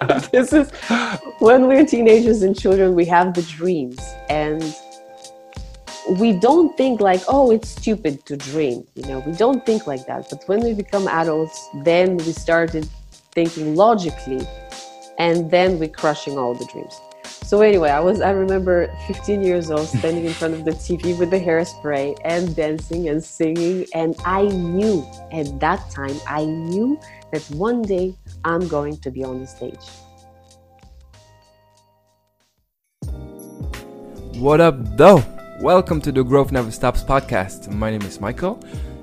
this is when we're teenagers and children, we have the dreams and we don't think like, oh, it's stupid to dream. You know, we don't think like that. But when we become adults, then we started thinking logically and then we're crushing all the dreams. So anyway, I was I remember 15 years old standing in front of the TV with the hairspray and dancing and singing and I knew at that time I knew that one day I'm going to be on the stage. What up though? Welcome to the Growth Never Stops podcast. My name is Michael.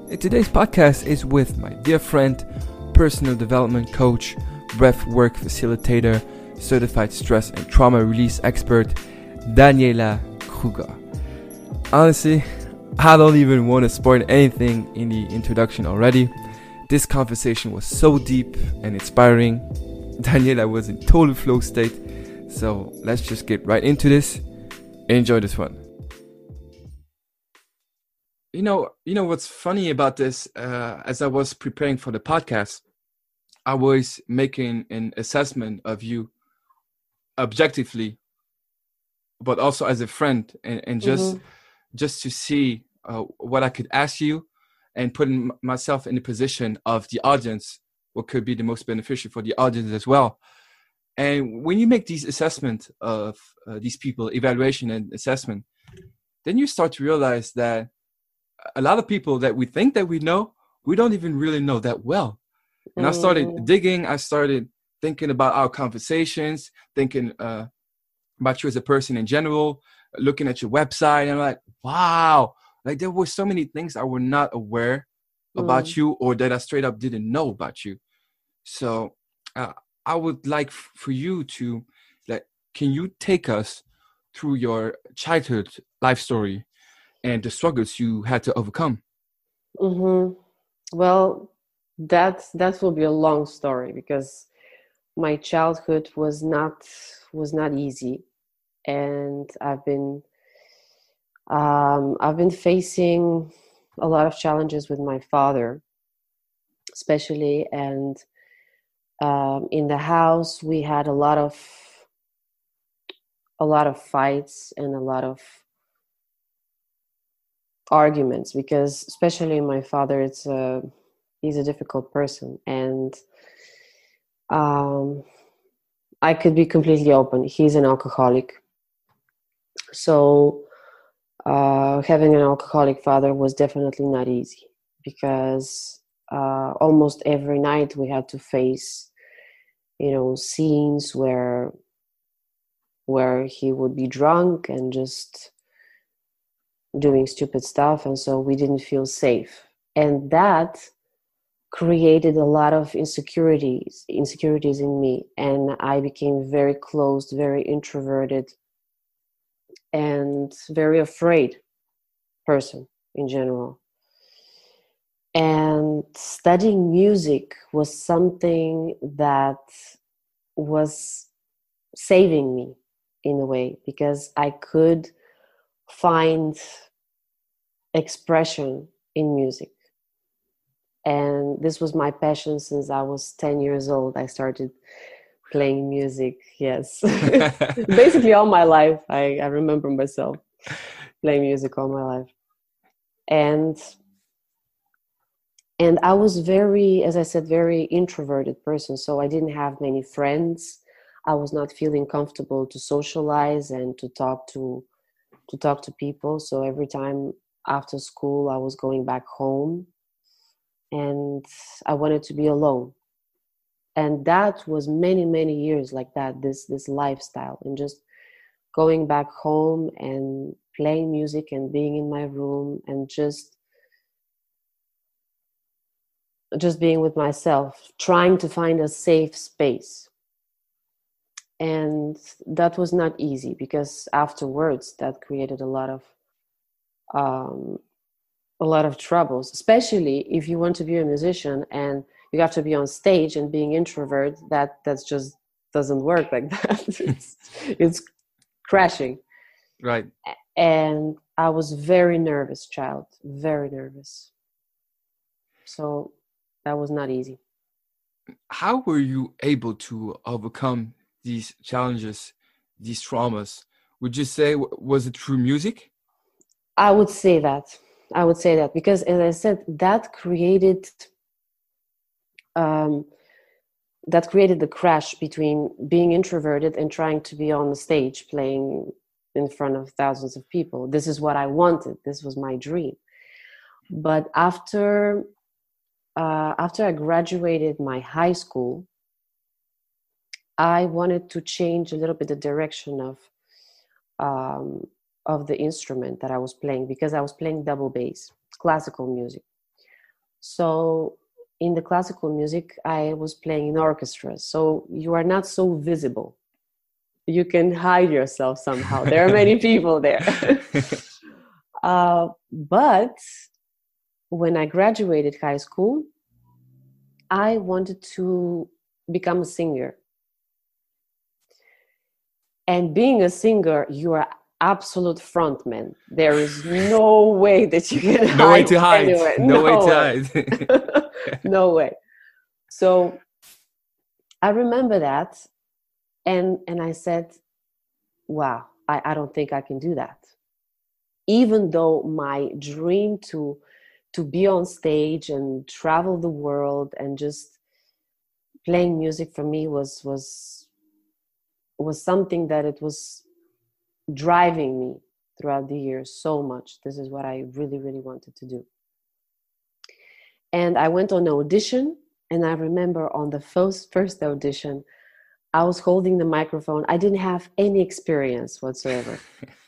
And today's podcast is with my dear friend, personal development coach, breath work facilitator, certified stress and trauma release expert, Daniela Kruger. Honestly, I don't even want to spoil anything in the introduction already. This conversation was so deep and inspiring. Daniela was in total flow state. So let's just get right into this. Enjoy this one. You know, you know what's funny about this? Uh, as I was preparing for the podcast, I was making an assessment of you objectively but also as a friend and, and just mm-hmm. just to see uh, what i could ask you and putting myself in the position of the audience what could be the most beneficial for the audience as well and when you make these assessment of uh, these people evaluation and assessment then you start to realize that a lot of people that we think that we know we don't even really know that well and i started mm. digging i started thinking about our conversations, thinking uh, about you as a person in general, looking at your website, and I'm like, wow, like there were so many things I were not aware mm. about you or that I straight up didn't know about you. So uh, I would like f- for you to, like, can you take us through your childhood life story and the struggles you had to overcome? Mm-hmm. Well, that that will be a long story because my childhood was not was not easy and i've been um, i've been facing a lot of challenges with my father especially and um, in the house we had a lot of a lot of fights and a lot of arguments because especially my father it's a he's a difficult person and um, I could be completely open. He's an alcoholic. So uh, having an alcoholic father was definitely not easy because uh, almost every night we had to face, you know, scenes where where he would be drunk and just doing stupid stuff, and so we didn't feel safe. And that created a lot of insecurities insecurities in me and i became very closed very introverted and very afraid person in general. And studying music was something that was saving me in a way because i could find expression in music. And this was my passion since i was 10 years old. I started playing music yes. Basically all my life I, I remember myself playing music all my life. And and i was very as i said very introverted person so i didn't have many friends. I was not feeling comfortable to socialize and to talk to to talk to people. So every time after school i was going back home and I wanted to be alone. And that was many, many years like that, this this lifestyle and just going back home and playing music and being in my room and just just being with myself, trying to find a safe space. And that was not easy because afterwards that created a lot of um, a lot of troubles, especially if you want to be a musician and you have to be on stage and being introvert. That that's just doesn't work like that. it's it's crashing. Right. And I was very nervous, child, very nervous. So that was not easy. how were you able to overcome these challenges, these traumas? Would you say was it through music? I would say that. I would say that because, as I said, that created um, that created the crash between being introverted and trying to be on the stage playing in front of thousands of people. This is what I wanted. This was my dream. But after uh, after I graduated my high school, I wanted to change a little bit the direction of um, of the instrument that I was playing because I was playing double bass, classical music. So in the classical music, I was playing in orchestras. So you are not so visible. You can hide yourself somehow. There are many people there. uh, but when I graduated high school, I wanted to become a singer. And being a singer, you are absolute frontman. There is no way that you can no way to hide. anywhere. No, No way to hide. no way. So I remember that and and I said, wow, I, I don't think I can do that. Even though my dream to to be on stage and travel the world and just playing music for me was was was something that it was driving me throughout the years so much. This is what i really really wanted to do. And i went on an audition and i remember on the first first audition i was holding the microphone. I didn't have any experience whatsoever.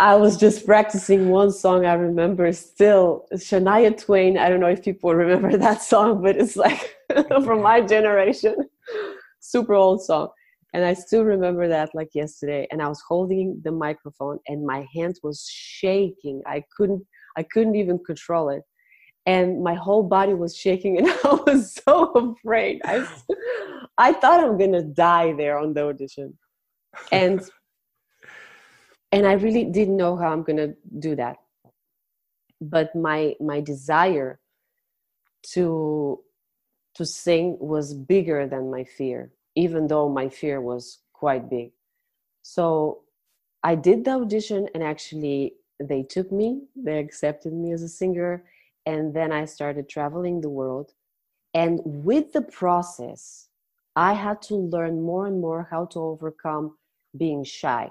I was just practicing one song. I remember still, Shania Twain. I don't know if people remember that song, but it's like from my generation, super old song. And I still remember that like yesterday. And I was holding the microphone and my hand was shaking. I couldn't I couldn't even control it. And my whole body was shaking and I was so afraid. I I thought I'm gonna die there on the audition. And and i really didn't know how i'm to do that but my my desire to to sing was bigger than my fear even though my fear was quite big. So i did the audition and actually they took me they accepted me as a singer and then i started traveling the world. And with the process i had to learn more and more how to overcome being shy.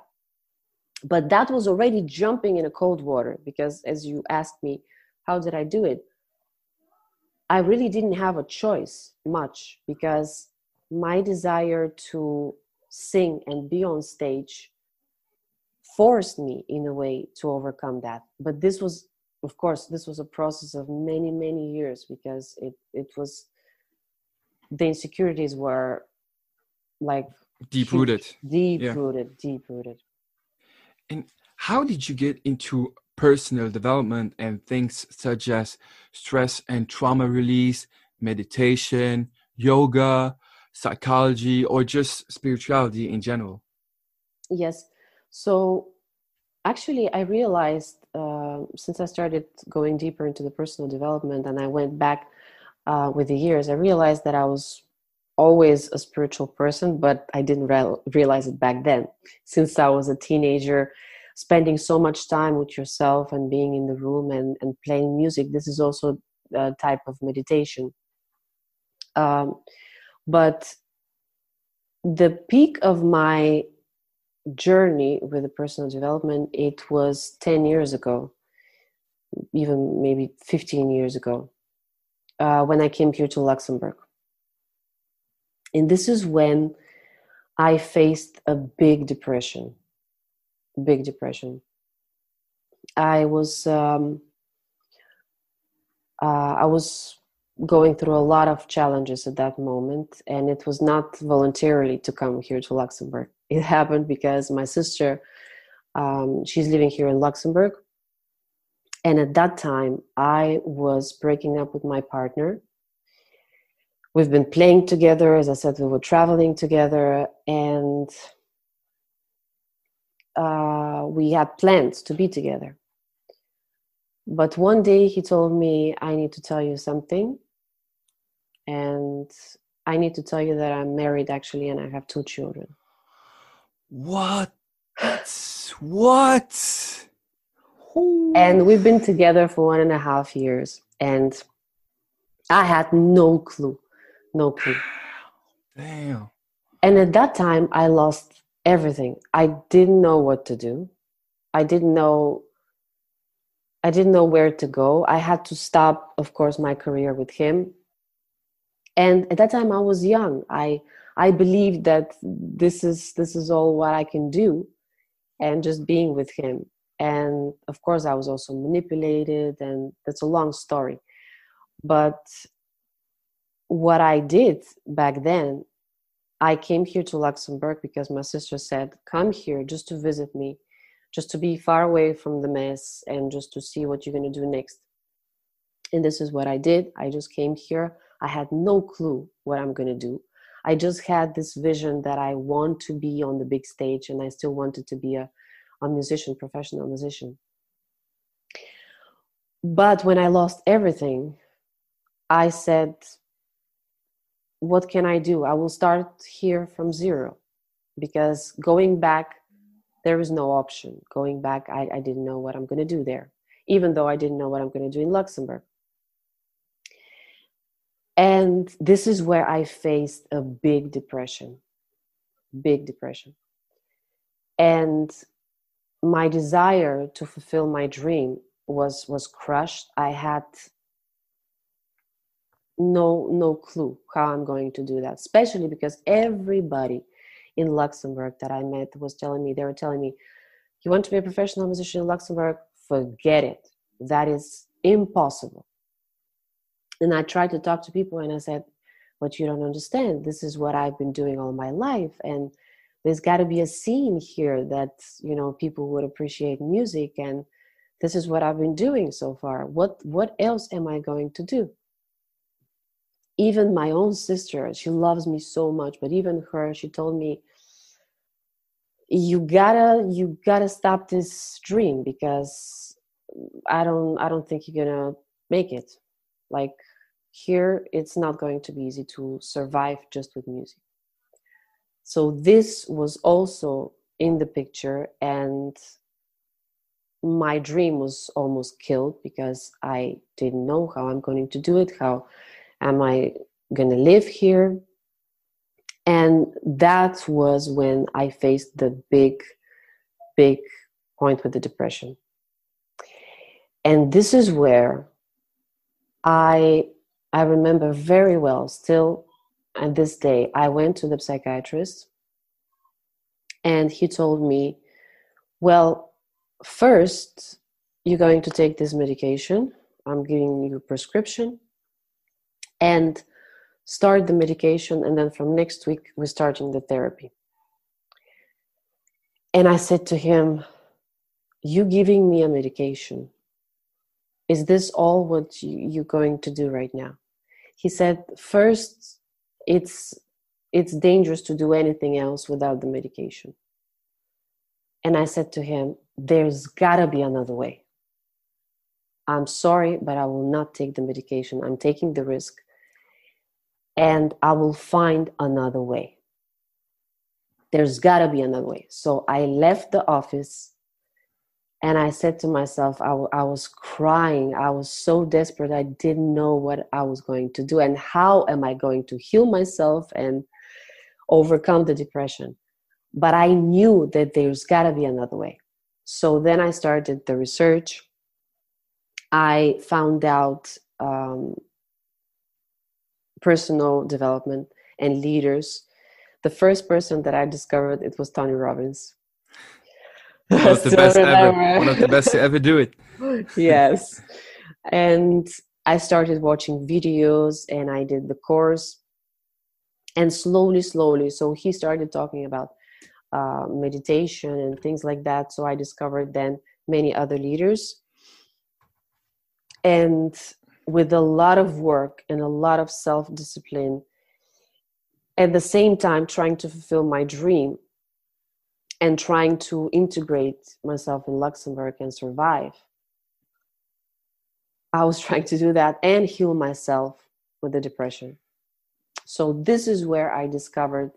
But that was already jumping in a cold water because as you asked me how did i do it? I really didn't have a choice much because my desire to sing and be on stage forced me in a way to overcome that but this was of course this was a process of many many years because it it was the insecurities were like Deep rooted. deep Yeah. rooted deep rooted And how did you get into personal development and things such as stress and trauma release, meditation, yoga, psychology, or just spirituality in general? Yes. So actually, I realized uh, since I started going deeper into the personal development and I went back uh, with the years, I realized that I was always a spiritual person, but I didn't real realize it back then. Since I was a teenager, spending so much time with yourself and being in the room and, and playing music, this is also a type of meditation. Um, but the peak of my journey with the personal development it was 10 years ago even maybe 15 years ago uh, when i came here to luxembourg. And this is when i faced a big depression big depression. I was um, uh, i was going through a lot of challenges at that moment and it was not voluntarily to come here to luxembourg. It happened because my sister um, she's living here in luxembourg and at that time i was breaking up with my partner. We've been playing together as i said we were traveling together and uh, we had plans to be together. But one day he told me i need to tell you something and I need to tell you that I'm married actually, and I have two children. What? what? And we've been together for one and a half years, and I had no clue, no clue. Damn. And at that time, I lost everything. I didn't know what to do. I didn't know. I didn't know where to go. I had to stop, of course, my career with him. And at that time, I was young. I I believed that this is this is all what I can do, and just being with him. And of course, I was also manipulated, and that's a long story. But what I did back then I came here to Luxembourg because my sister said, Come here just to visit me, just to be far away from the mess and just to see what you're going to do next. And this is what I did. I just came here. I had no clue what I'm going to do. I just had this vision that I want to be on the big stage and I still wanted to be a, a musician, professional musician. But when I lost everything, I said, what can I do? I will start here from zero because going back, there is no option. Going back, I, I didn't know what I'm going to do there, even though I didn't know what I'm going to do in Luxembourg. And this is where I faced a big depression, big depression. And my desire to fulfill my dream was was crushed. I had no no clue how i'm going to do that especially because everybody in luxembourg that i met was telling me they were telling me you want to be a professional musician in luxembourg forget it that is impossible and i tried to talk to people and i said but you don't understand. This is what i've been doing all my life. And there's got to be a scene here that you know people would appreciate music and this is what i've been doing so far. What what else am i going to do? Even my own sister she loves me so much but even her she told me you gotta you gotta stop this dream because i don't i don't think you're gonna make it. Like here it's not going to be easy to survive just with music. So this was also in the picture and my dream was almost killed because i didn't know how i'm going to do it how am i going to live here? And that was when i faced the big big point with the depression. And this is where i i remember very well still at this day i went to the psychiatrist and he told me well first you're going to take this medication. I'm giving you a prescription and start the medication and then from next week we're starting the therapy. And i said to him you giving me a medication is this all what you, are going to do right now? He said first it's it's dangerous to do anything else without the medication. And i said to him there's gotta be another way. I'm sorry but i will not take the medication. I'm taking the risk. And I will find another way. There's got to be another way. So I left the office and I said to myself, I, w- I was crying. I was so desperate. I didn't know what I was going to do and how am I going to heal myself and overcome the depression. But I knew that there's got to be another way. So then I started the research. I found out um, personal development and leaders the first person that i discovered it was tony robbins one of the best ever. one of the best to ever do it. Yes. And i started watching videos and i did the course. And slowly slowly so he started talking about uh, meditation and things like that. So i discovered then many other leaders. And with a lot of work and a lot of self discipline, at the same time, trying to fulfill my dream and trying to integrate myself in Luxembourg and survive. I was trying to do that and heal myself with the depression. So this is where I discovered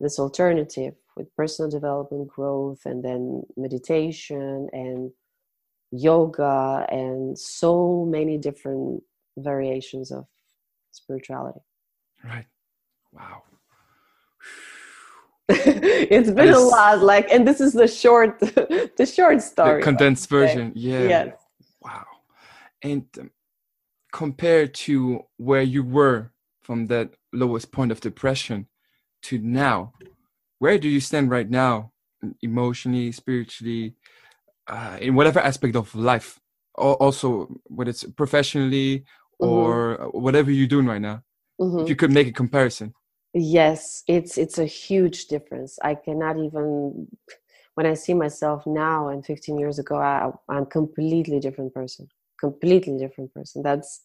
this alternative with personal development growth and then meditation and yoga and so many different variations of spirituality. Right. Wow. it's been a lot like and this is the short the short story the condensed version yeah yes wow and um, compared to where you were from that lowest point of depression to now where do you stand right now emotionally spiritually uh, in whatever aspect of life also whether it's professionally mm-hmm. or mm-hmm. whatever you're doing right now mm-hmm. if you could make a comparison yes it's it's a huge difference. I cannot even when i see myself now and 15 years ago I, i'm completely different person completely different person. That's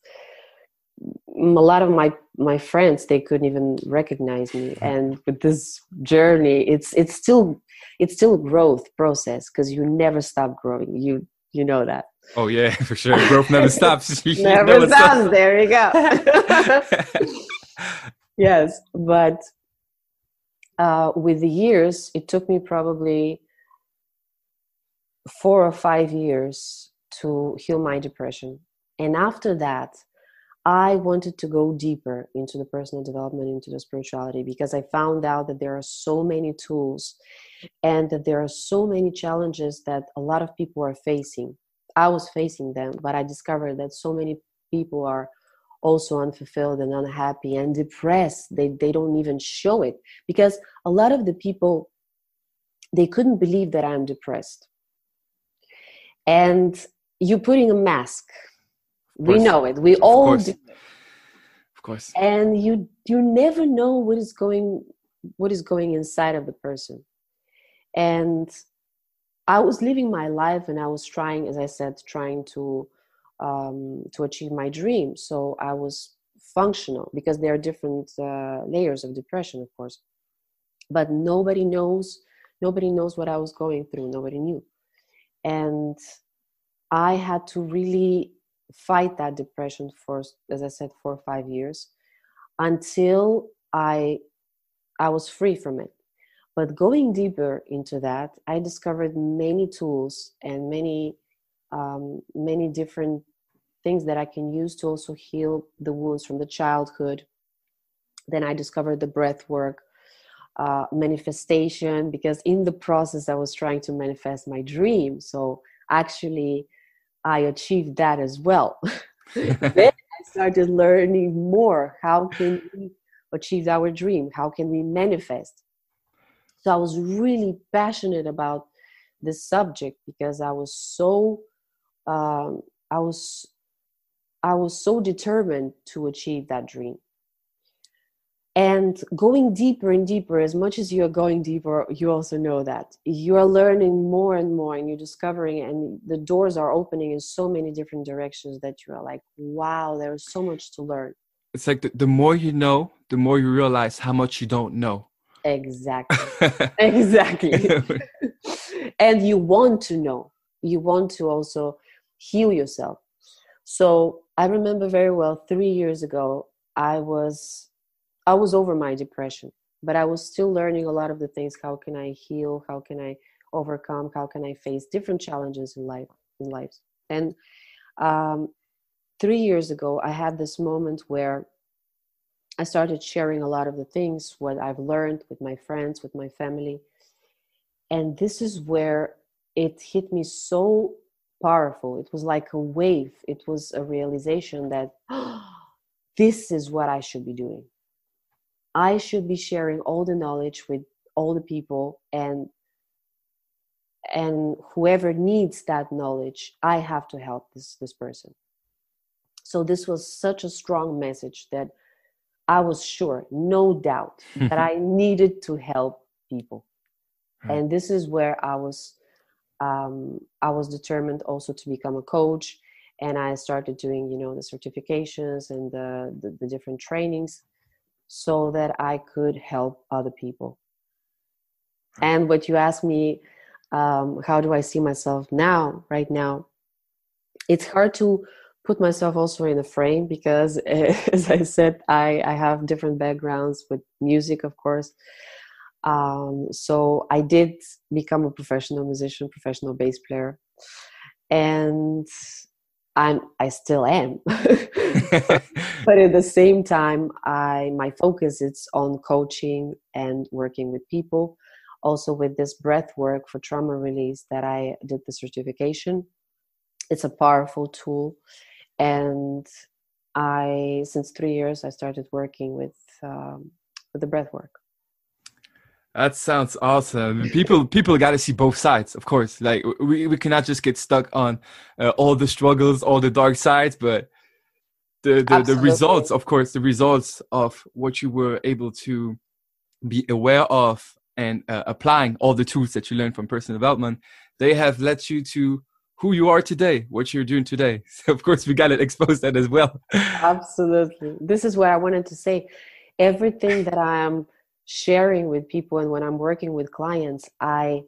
a lot of my my friends they couldn't even recognize me. Hmm. And with this journey it's it's still it's still growth process because you never stop growing. You you know that. Oh yeah for sure. Growth never stops. Never, never stops. stops. There you go yes but uh, with the years it took me probably four or five years to heal my depression. And after that i wanted to go deeper into the personal development into the spirituality because i found out that there are so many tools and that there are so many challenges that a lot of people are facing. I was facing them but i discovered that so many people are also unfulfilled and unhappy and depressed. They, they don't even show it because a lot of the people they couldn't believe that i'm depressed. And you're putting a mask we know it. We of all course. do. Of course. And you you never know what is going what is going inside of the person. And i was living my life and i was trying as i said trying to um, to achieve my dream. So I was functional because there are different uh, layers of depression, of course. But nobody knows. Nobody knows what I was going through. Nobody knew, and I had to really fight that depression for, as I said, four or five years, until I I was free from it. But going deeper into that, I discovered many tools and many um, many different things that I can use to also heal the wounds from the childhood. Then I discovered the breath work, uh, manifestation, because in the process I was trying to manifest my dream. So actually, I achieved that as well. then I started learning more. How can we achieve our dream? How can we manifest? So I was really passionate about this subject because I was so um, I was I was so determined to achieve that dream. And going deeper and deeper, as much as you're going deeper, you also know that you're learning more and more and you're discovering, and the doors are opening in so many different directions that you are like, wow, there's so much to learn. It's like the, the more you know, the more you realize how much you don't know. Exactly. exactly. and you want to know, you want to also heal yourself. So I remember very well three years ago, I was I was over my depression, but I was still learning a lot of the things. How can I heal? How can I overcome? How can I face different challenges in life in life? And um, three years ago, I had this moment where I started sharing a lot of the things what I've learned with my friends, with my family, and this is where it hit me so powerful. It was like a wave. It was a realization that oh, this is what I should be doing. I should be sharing all the knowledge with all the people and and whoever needs that knowledge, I have to help this this person. So this was such a strong message that I was sure, no doubt, that I needed to help people. And this is where I was um, I was determined also to become a coach, and I started doing you know the certifications and the, the, the different trainings, so that I could help other people. And what you asked me, um, how do I see myself now? Right now, it's hard to put myself also in a frame because as i said i i have different backgrounds with music of course um, so i did become a professional musician professional bass player and i'm i still am. But at the same time i my focus is on coaching and working with people. Also with this breath work for trauma release that i did the certification it's a powerful tool. And i since three years i started working with um, with the breath work that sounds awesome. People people got to see both sides, of course. Like we, we cannot just get stuck on uh, all the struggles, all the dark sides, but the the, the results, of course, the results of what you were able to be aware of and uh, applying all the tools that you learned from personal development, they have led you to who you are today, what you're doing today. So of course we got to expose that as well. Absolutely. This is what I wanted to say. Everything that I am sharing with people and when i'm working with clients i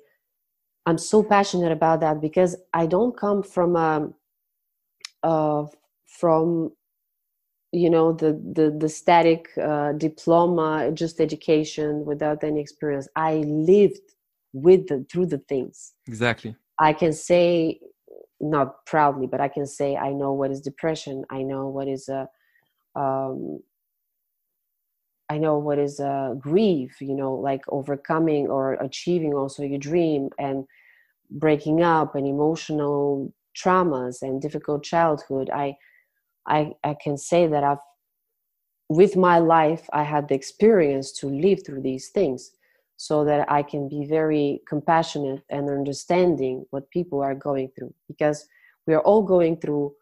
i'm so passionate about that because i don't come from a uh, from you know the the, the static uh, diploma just education without any experience. I lived with the through the things. Exactly. I can say not proudly but i can say i know what is depression. I know what is a um, I know what is uh, grief, you know, like overcoming or achieving also your dream and breaking up and emotional traumas and difficult childhood. I, I, I can say that I've, with my life, I had the experience to live through these things so that I can be very compassionate and understanding what people are going through because we are all going through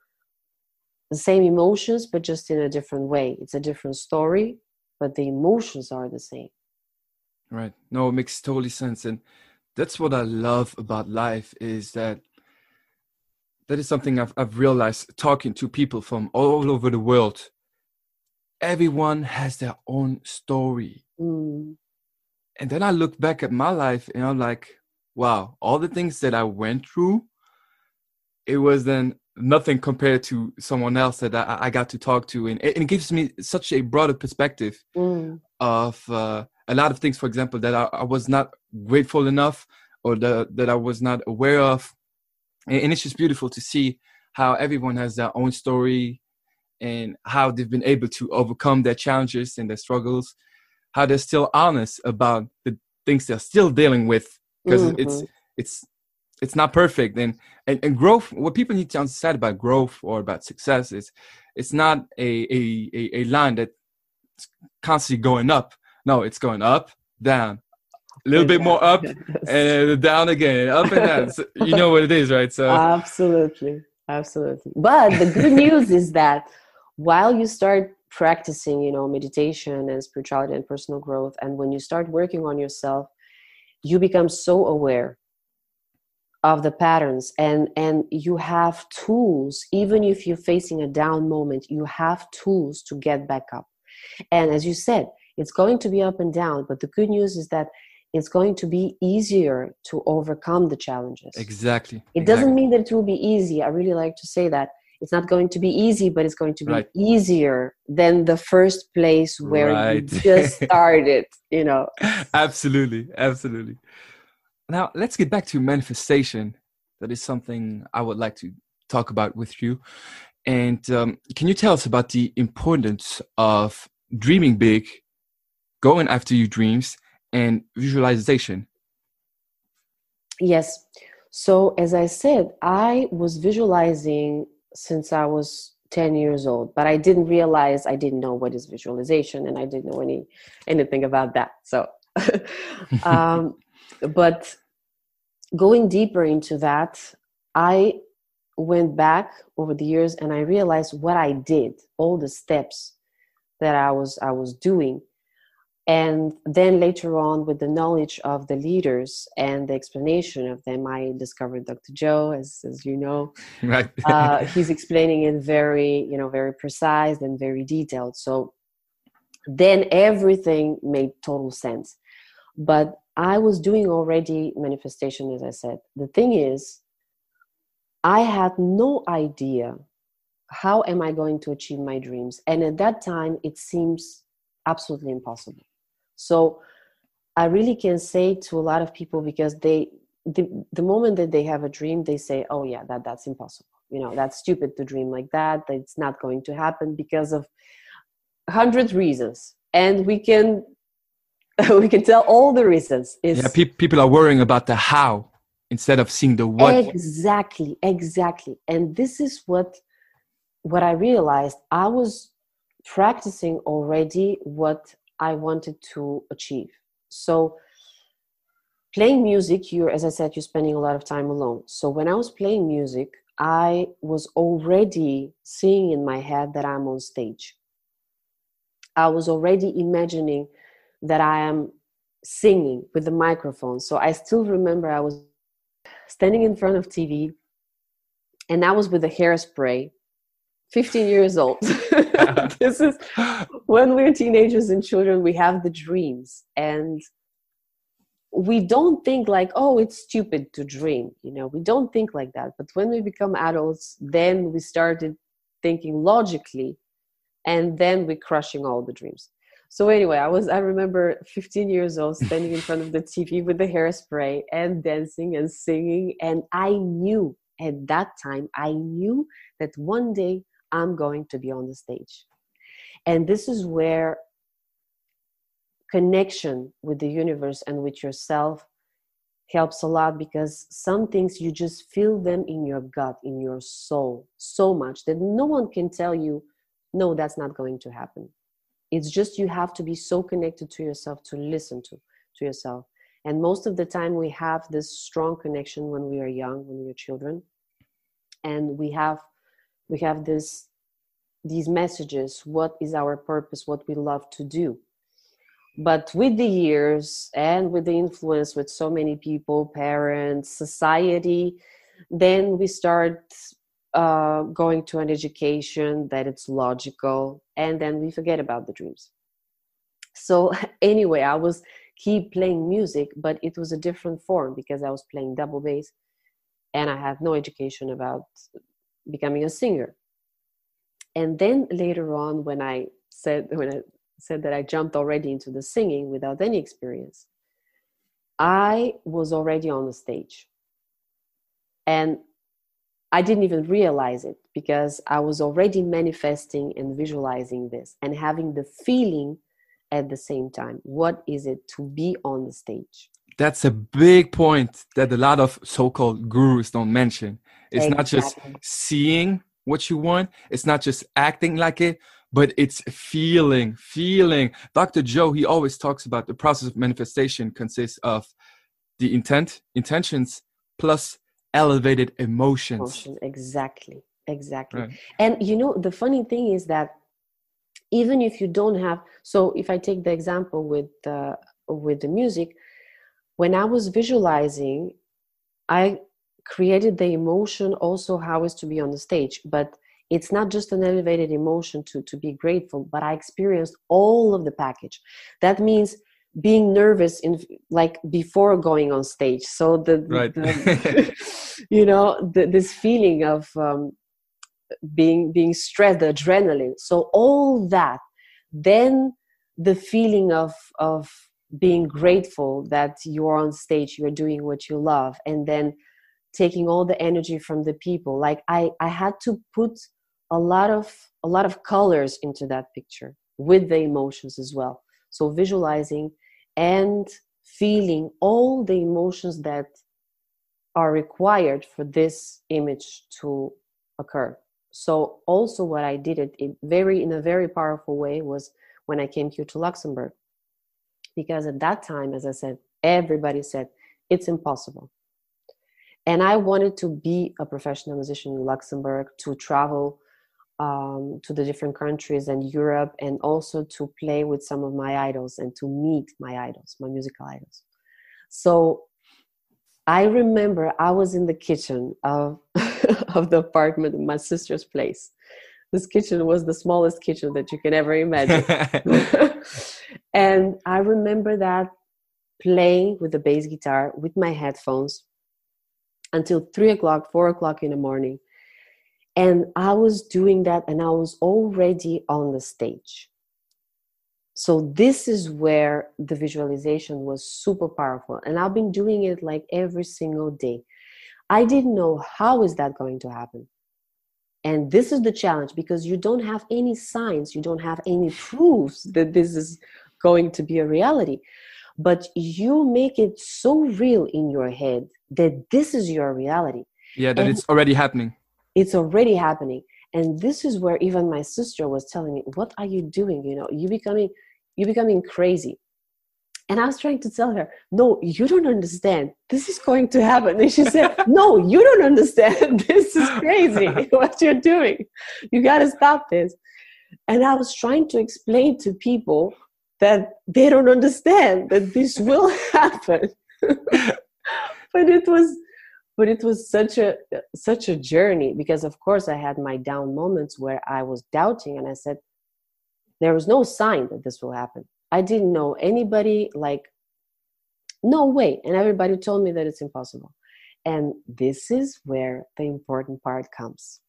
the same emotions but just in a different way. It's a different story but the emotions are the same. Right. No, it makes totally sense. And that's what I love about life is that that is something I've, I've realized talking to people from all over the world. Everyone has their own story. Mm. And then I look back at my life and I'm like, wow, all the things that I went through, it was then nothing compared to someone else that I, I got to talk to, and it, it, gives me such a broader perspective mm. of uh, a lot of things. For example, that I, I, was not grateful enough, or the, that I was not aware of, and, and, it's just beautiful to see how everyone has their own story and how they've been able to overcome their challenges and their struggles, how they're still honest about the things they're still dealing with because mm-hmm. it's it's it's not perfect. And, and and growth what people need to understand about growth or about success is it's not a a a, line that's constantly going up. No it's going up down a little bit more up and down again up and down. So you know what it is right? So absolutely. Absolutely. But the good news is that while you start practicing you know meditation and spirituality and personal growth and when you start working on yourself you become so aware of the patterns. And and you have tools even if you're facing a down moment you have tools to get back up. And as you said it's going to be up and down but the good news is that it's going to be easier to overcome the challenges. Exactly. It doesn't mean that it will be easy. I really like to say that it's not going to be easy but it's going to be right. easier than the first place where right. you just started you know? Absolutely. Absolutely now, let's get back to manifestation. That is something I would like to talk about with you. And um, can you tell us about the importance of dreaming big, going after your dreams, and visualization? Yes. So, as I said, I was visualizing since I was 10 years old, but I didn't realize I didn't know what is visualization and I didn't know any anything about that. So, um, but going deeper into that, I went back over the years and I realized what I did, all the steps that I was I was doing. And then later on, with the knowledge of the leaders and the explanation of them, I discovered Dr. Joe, as, as you know. Right. uh, he's explaining it very, you know, very precise and very detailed. So then everything made total sense. But I was doing already manifestation, as I said. The thing is, I had no idea how am I going to achieve my dreams? And at that time, it seems absolutely impossible. So I really can say to a lot of people because they, the, the moment that they have a dream, they say, oh, yeah, that, that's impossible. You know, that's stupid to dream like that. It's not going to happen because of hundred reasons. And we can we can tell all the reasons. It's, yeah, pe- people are worrying about the how instead of seeing the what. Exactly, exactly. And this is what what I realized. I was practicing already what I wanted to achieve. So playing music, you're as I said, you're spending a lot of time alone. So when I was playing music, I was already seeing in my head that I'm on stage. I was already imagining that I am singing with the microphone. So I still remember I was standing in front of TV and I was with a hairspray, 15 years old. this is when we're teenagers and children, we have the dreams. And we don't think like, oh, it's stupid to dream. You know, we don't think like that. But when we become adults, then we started thinking logically and then we're crushing all the dreams so anyway i was i remember 15 years old standing in front of the tv with the hairspray and dancing and singing and i knew at that time i knew that one day i'm going to be on the stage. And this is where connection with the universe and with yourself helps a lot because some things you just feel them in your gut in your soul so much that no one can tell you no that's not going to happen it's just you have to be so connected to yourself to listen to to yourself. And most of the time we have this strong connection when we are young when we are children. And we have we have this these messages what is our purpose what we love to do. But with the years and with the influence with so many people parents society then we start uh, going to an education that it's logical and then we forget about the dreams. So anyway i was keep playing music but it was a different form because i was playing double bass and i had no education about becoming a singer. And then later on when i said when i said that i jumped already into the singing without any experience i was already on the stage. And I didn't even realize it because I was already manifesting and visualizing this and having the feeling at the same time. What is it to be on the stage? That's a big point that a lot of so called gurus don't mention. It's exactly. not just seeing what you want, it's not just acting like it, but it's feeling, feeling. Dr. Joe, he always talks about the process of manifestation consists of the intent, intentions, plus elevated emotions. Emotion, exactly, exactly. Right. And you know, the funny thing is that even if you don't have, so if I take the example with uh, with the music, when I was visualizing, I created the emotion also how is to be on the stage, but it's not just an elevated emotion to to be grateful, but I experienced all of the package. That means being nervous in like before going on stage. So the, right. the you know the, this feeling of um, being being stressed the adrenaline. So all that then the feeling of of being grateful that you're on stage you're doing what you love and then taking all the energy from the people. Like i i had to put a lot of a lot of colors into that picture with the emotions as well. So visualizing and feeling all the emotions that are required for this image to occur. So also what i did it very in a very powerful way was when i came here to luxembourg. Because at that time as i said everybody said it's impossible. And i wanted to be a professional musician in luxembourg to travel um, to the different countries and Europe, and also to play with some of my idols and to meet my idols, my musical idols. So I remember I was in the kitchen of of the apartment in my sister's place. This kitchen was the smallest kitchen that you can ever imagine. and I remember that playing with the bass guitar with my headphones until three o'clock, four o'clock in the morning and i was doing that and i was already on the stage. So this is where the visualization was super powerful. And i've been doing it like every single day. I didn't know how is that going to happen. And this is the challenge because you don't have any signs you don't have any proofs that this is going to be a reality. But you make it so real in your head that this is your reality. Yeah that and it's already happening it's already happening and this is where even my sister was telling me what are you doing you know you becoming you becoming crazy and I was trying to tell her, no, you don't understand. This is going to happen. And she said, no, you don't understand. This is crazy what you're doing. You got to stop this. And I was trying to explain to people that they don't understand that this will happen. but it was but it was such a such a journey because of course I had my down moments where I was doubting and I said there was no sign that this will happen I didn't know anybody, like, no way. And everybody told me that it's impossible. And this is where the important part comes.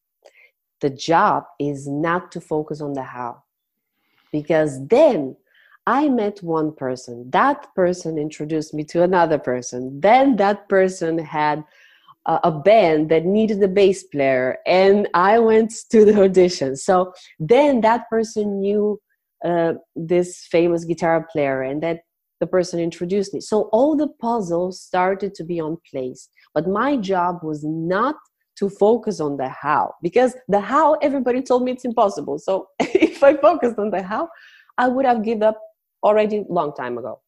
The job is not to focus on the how, because then I met one person. That person introduced me to another person. Then that person had a, band that needed a bass player, and I went to the audition. So then that person knew uh, this famous guitar player and that the person introduced me. So all the puzzles started to be on place but my job was not to focus on the how because the how everybody told me it's impossible. So if i focused on the how i would have given up already long time ago.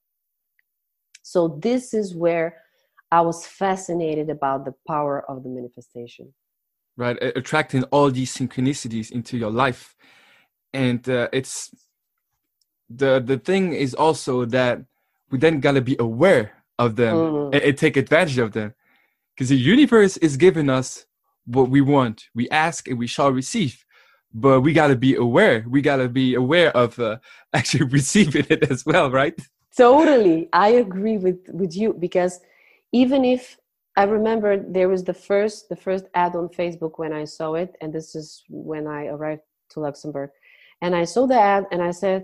So this is where i was fascinated about the power of the manifestation. Right attracting all these synchronicities into your life. And uh, it's the the thing is also that we then gotta be aware of them mm. and, and, take advantage of them. Because the universe is giving us what we want we ask and we shall receive. But we gotta be aware we gotta be aware of uh, actually receiving it as well right? Totally i agree with with you because even if i remember there was the first the first ad on facebook when i saw it and this is when i arrived to luxembourg. And i saw the ad and i said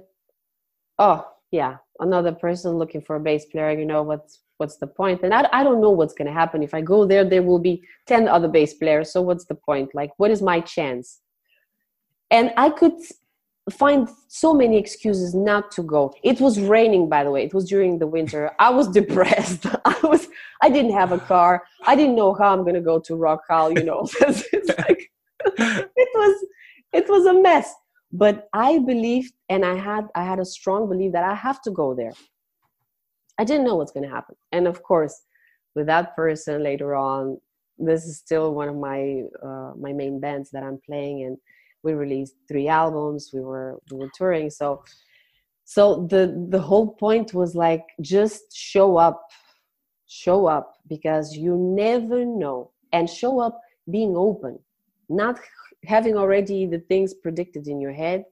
oh yeah another person looking for a bass player you know what's what's the point?" and i, I don't know what's going to happen. If i go there there will be 10 other bass players so what's the point? Like what is my chance? And i could find so many excuses not to go. It was raining by the way. It was during the winter. I was depressed. I was i didn't have a car. I didn't know how i'm going to go to Rockhal you know. It's like it was it was a mess. But i believed and i had i had a strong belief that i have to go there. I didn't know what's going to happen. And of course with that person later on this is still one of my uh, my main bands that i'm playing and we released three albums we were we were touring. So so the the whole point was like just show up show up because you never know. And show up being open not having already the things predicted in your head.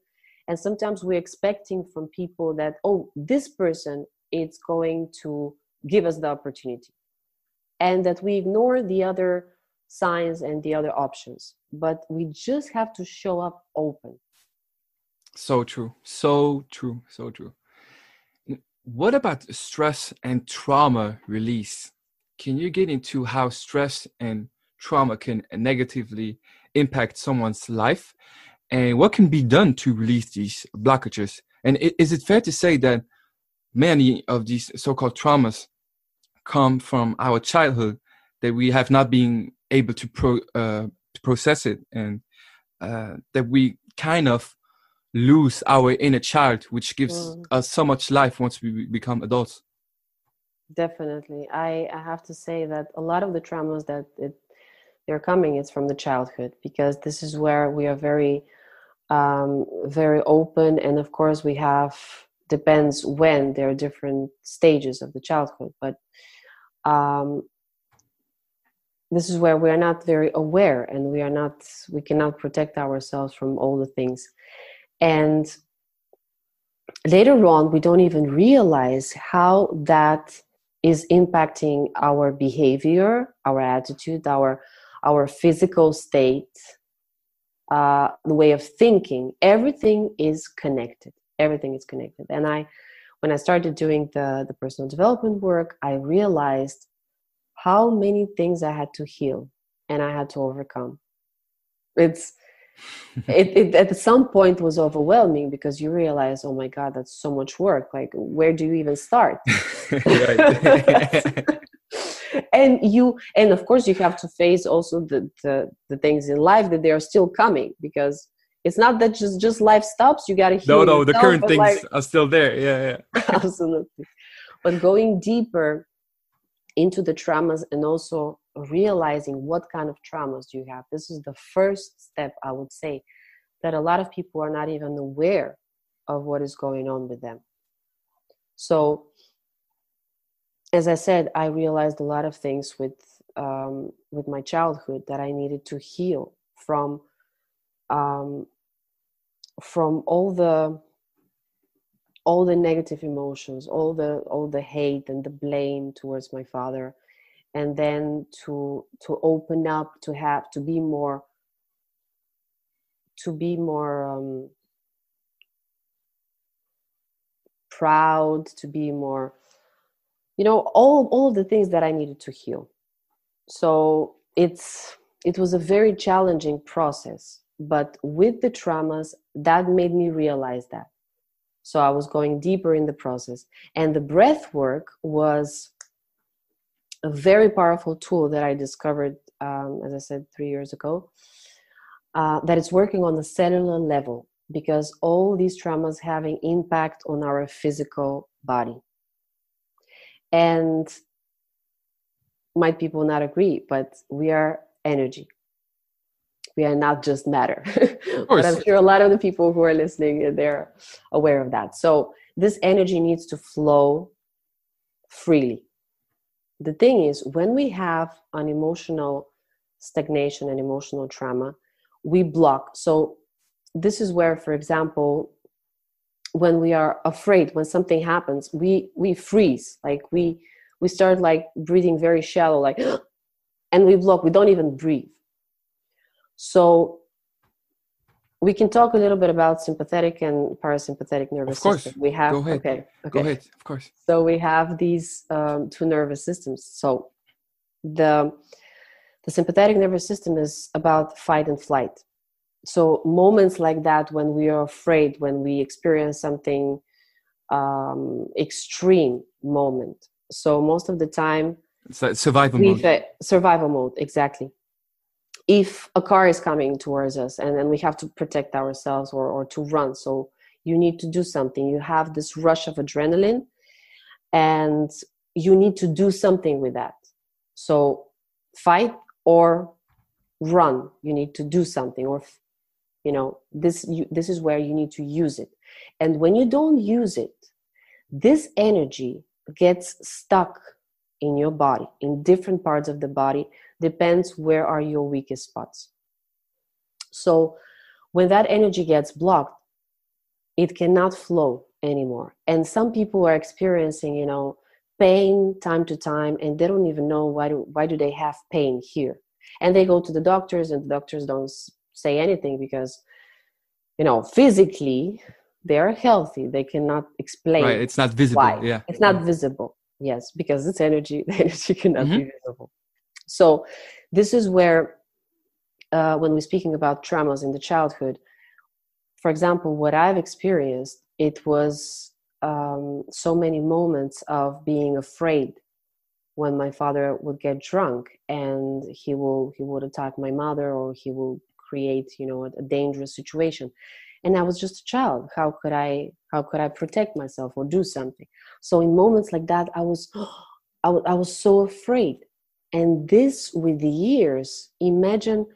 And sometimes we're expecting from people that oh this person is going to give us the opportunity. And that we ignore the other signs and the other options but we just have to show up open. So true. So true. So true. What about stress and trauma release? Can you get into how stress and trauma can negatively impact someone's life? And what can be done to release these blockages? And is it fair to say that many of these so-called traumas come from our childhood that we have not been able to, pro, uh, to process it and uh, that we kind of lose our inner child which gives mm. us so much life once we become adults definitely I, I have to say that a lot of the traumas that it they're coming is from the childhood because this is where we are very um, very open and of course we have depends when there are different stages of the childhood but um, this is where we are not very aware and we are not we cannot protect ourselves from all the things. And later on we don't even realize how that is impacting our behavior our attitude our our physical state uh, the way of thinking. Everything is connected. Everything is connected. And i when i started doing the the personal development work i realized how many things i had to heal and i had to overcome. It's it, it at some point was overwhelming because you realize oh my god that's so much work. Like where do you even start? And you and of course you have to face also the, the the things in life that they are still coming because it's not that just just life stops you got to no no the current things like, are still there. Yeah yeah. Absolutely. But going deeper into the traumas and also realizing what kind of traumas do you have. This is the first step i would say that a lot of people are not even aware of what is going on with them. So as i said i realized a lot of things with um, with my childhood that i needed to heal from um, from all the all the negative emotions all the all the hate and the blame towards my father and then to to open up to have to be more to be more um, proud to be more you know all all of the things that i needed to heal. So it's it was a very challenging process but with the traumas that made me realize that so I was going deeper in the process. And the breath work was a very powerful tool that I discovered, um, as I said, three years ago, uh, it's working on the cellular level because all these traumas having impact on our physical body. And might people not agree, but we are energy we are not just matter. But i'm sure a lot of the people who are listening eh, they're aware of that. So this energy needs to flow freely. The thing is when we have an emotional stagnation and emotional trauma we block. So this is where for example when we are afraid when something happens we we freeze. Like we we start like breathing very shallow like and we block. We don't even breathe so we can talk a little bit about sympathetic and parasympathetic nervous of course. system. We have Go ahead. okay, okay. Go ahead, of course. So we have these um, two nervous systems. So the the sympathetic nervous system is about fight and flight. So moments like that when we are afraid, when we experience something um, extreme moment. So most of the time, it's like survival mode. survival mode, exactly if a car is coming towards us and then we have to protect ourselves or, or to run. So you need to do something. You have this rush of adrenaline and you need to do something with that. So fight or run. You need to do something or you know this you, this is where you need to use it. And when you don't use it this energy gets stuck in your body in different parts of the body depends where are your weakest spots. So when that energy gets blocked it cannot flow anymore. And some people are experiencing you know pain time to time and they don't even know why do, why do they have pain here? And they go to the doctors and the doctors don't say anything because you know physically they are healthy. They cannot explain right it's not visible. why. yeah. It's not visible. Yes because it's energy the energy cannot mm-hmm. be visible so this is where uh, when we're speaking about traumas in the childhood for example what i've experienced it was um, so many moments of being afraid when my father would get drunk and he will he would attack my mother or he will create you know a, a dangerous situation. And i was just a child. How could i how could i protect myself or do something? So in moments like that i was I, w- I was so afraid and this with the years imagine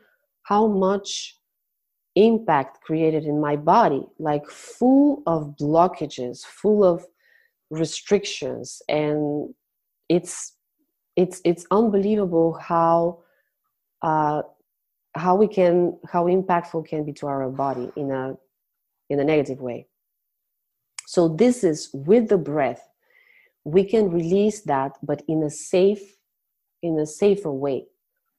how much impact created in my body like full of blockages full of restrictions. And it's it's it's unbelievable how uh, how we can how impactful can be to our body in a in a negative way. So this is with the breath. We can release that but in a safe in a safer way.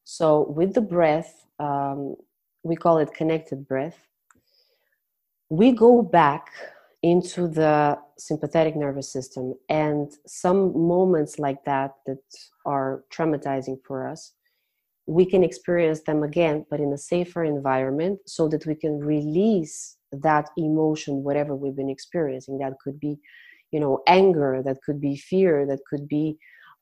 So with the breath um, we call it connected breath we go back into the sympathetic nervous system. And some moments like that that are traumatizing for us we can experience them again but in a safer environment so that we can release that emotion whatever we've been experiencing. That could be you know anger that could be fear that could be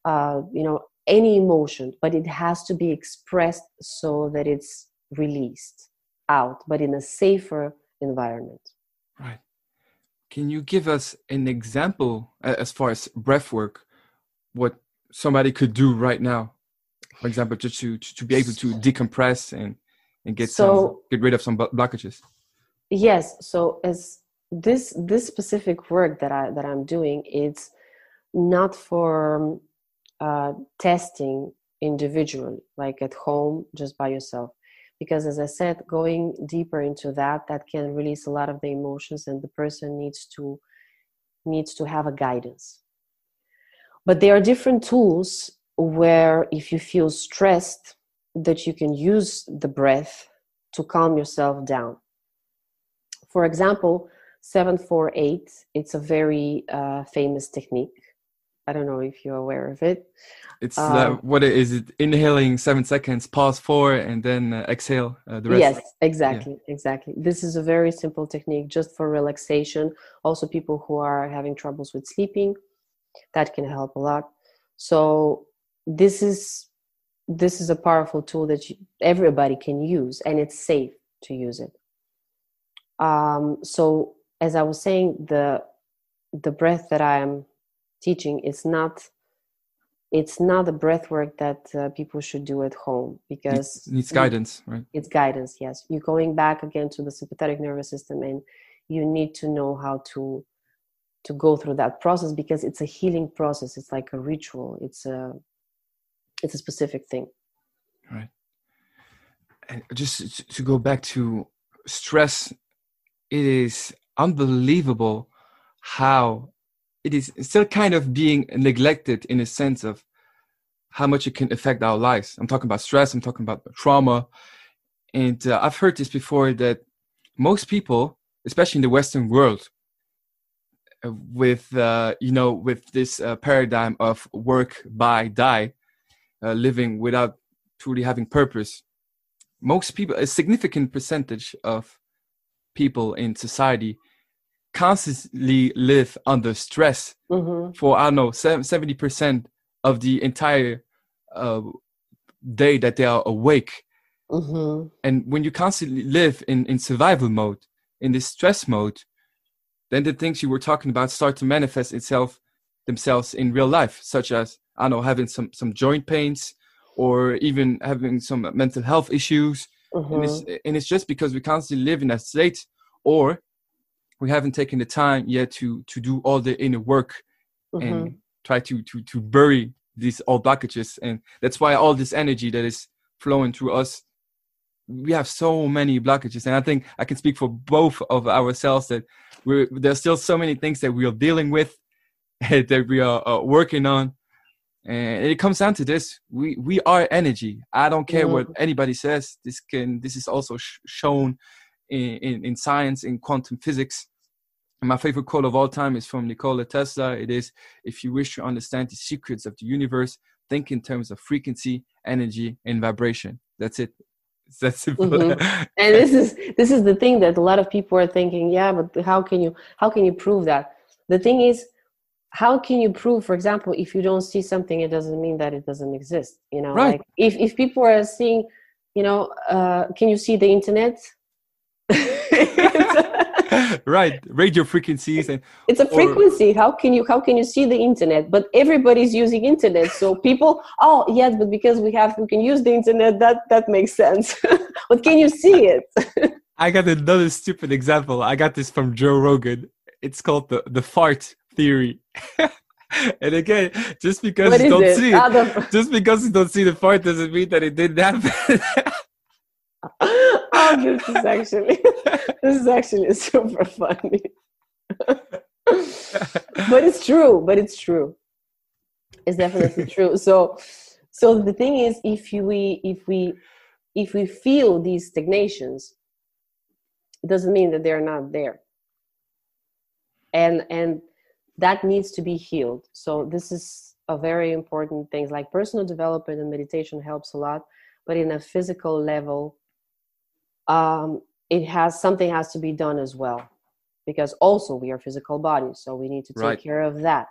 uh, you know any emotion but it has to be expressed so that it's released out but in a safer environment right can you give us an example as far as breath work, what somebody could do right now? For example, just to, to be able to decompress and, and get so, some, get rid of some blockages. Yes. So as this this specific work that I that I'm doing, it's not for um, uh, testing individually, like at home, just by yourself. Because as i said going deeper into that that can release a lot of the emotions and the person needs to needs to have a guidance. But there are different tools where if you feel stressed that you can use the breath to calm yourself down. For example 748 it's a very uh, famous technique I don't know if you're aware of it. It's uh, uh, what is it? Inhaling seven seconds, pause four, and then uh, exhale uh, the rest. Yes, exactly, yeah. exactly. This is a very simple technique just for relaxation. Also, people who are having troubles with sleeping, that can help a lot. So this is this is a powerful tool that you, everybody can use, and it's safe to use it. Um, so, as I was saying, the the breath that I'm teaching it's not it's not the breath work that uh, people should do at home because it needs guidance right? It's guidance yes. You're going back again to the sympathetic nervous system and you need to know how to to go through that process because it's a healing process. It's like a ritual. It's a it's a specific thing. Right. And just to go back to stress it is unbelievable how it is still kind of being neglected in a sense of how much it can affect our lives. I'm talking about stress, I'm talking about trauma. And uh, I've heard this before that most people, especially in the Western world, uh, with uh, you know with this uh, paradigm of work, buy, die, uh, living without truly having purpose, most people, a significant percentage of people in society constantly live under stress mm-hmm. for I don't know seventy percent of the entire uh, day that they are awake. Mm-hmm. And when you constantly live in in survival mode, in this stress mode, then the things you were talking about start to manifest itself themselves in real life, such as I don't know having some some joint pains or even having some mental health issues. Mm-hmm. And, it's, mm-hmm. and it's just because we constantly live in that state, or we haven't taken the time yet to to do all the inner work mm-hmm. and try to to to bury these old blockages. And that's why all this energy that is flowing through us we have so many blockages. And i think i can speak for both of ourselves that we're there's still so many things that we are dealing with that we are uh, working on. And it comes down to this. We we are energy. I don't care mm-hmm. what anybody says. This can this is also sh- shown in, in, in science in quantum physics my favorite quote of all time is from Nikola Tesla. It is, if you wish to understand the secrets of the universe, think in terms of frequency, energy, and vibration. That's it. It's that simple. Mm-hmm. and this is this is the thing that a lot of people are thinking, yeah, but how can you how can you prove that? The thing is, how can you prove, for example, if you don't see something, it doesn't mean that it doesn't exist. You know, right. like if, if people are seeing, you know, uh, can you see the internet? right radio frequencies and it's a frequency. Or, how can you how can you see the internet? But everybody's using internet so people oh yes but because we have we can use the internet that that makes sense. But can you see it? I got another stupid example. I got this from joe rogan. It's called the the fart theory. And again, just because you don't it? see it, just because you don't see the fart doesn't mean that it didn't happen. Oh, this is actually this is actually super funny. but it's true. But it's true. It's definitely true. So, so the thing is, if you, we if we if we feel these stagnations it doesn't mean that they're not there and and that needs to be healed so this is a very important thing like personal development and meditation helps a lot but in a physical level um, it has something has to be done as well because also we are physical bodies so we need to take Right. care of that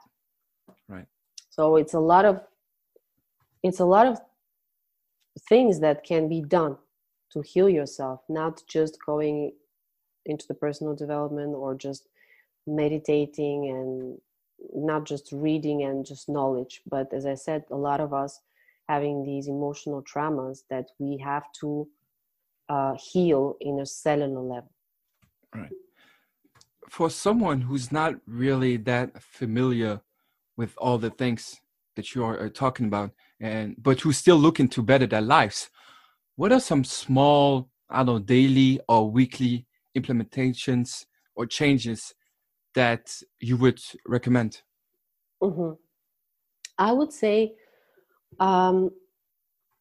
Right. so it's a lot of it's a lot of things that can be done to heal yourself not just going into the personal development or just meditating and not just reading and just knowledge but as i said a lot of us having these emotional traumas that we have to uh, heal in a cellular level Right. For someone who's not really that familiar with all the things that you are, are talking about, and but who's still looking to better their lives, what are some small, I don't know, daily or weekly implementations or changes that you would recommend? hmm I would say um,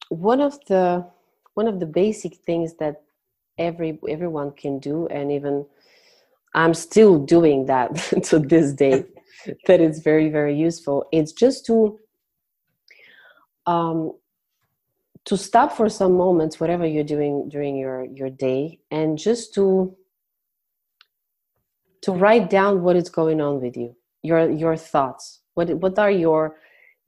one of the one of the basic things that every everyone can do, and even I'm still doing that to this day. that it's very very useful. It's just to um, to stop for some moments, whatever you're doing during your your day, and just to to write down what is going on with you, your your thoughts. What what are your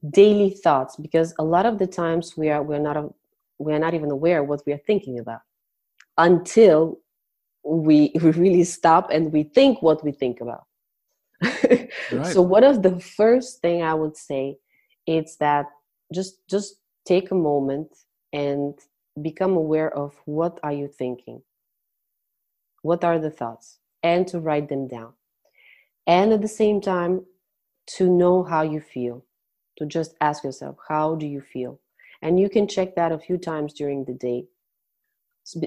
daily thoughts? Because a lot of the times we are we're not we are not even aware what we are thinking about until we we really stop and we think what we think about. Right. So one of the first thing I would say is that just just take a moment and become aware of what are you thinking? What are the thoughts? And to write them down. And at the same time to know how you feel. To just ask yourself how do you feel and you can check that a few times during the day.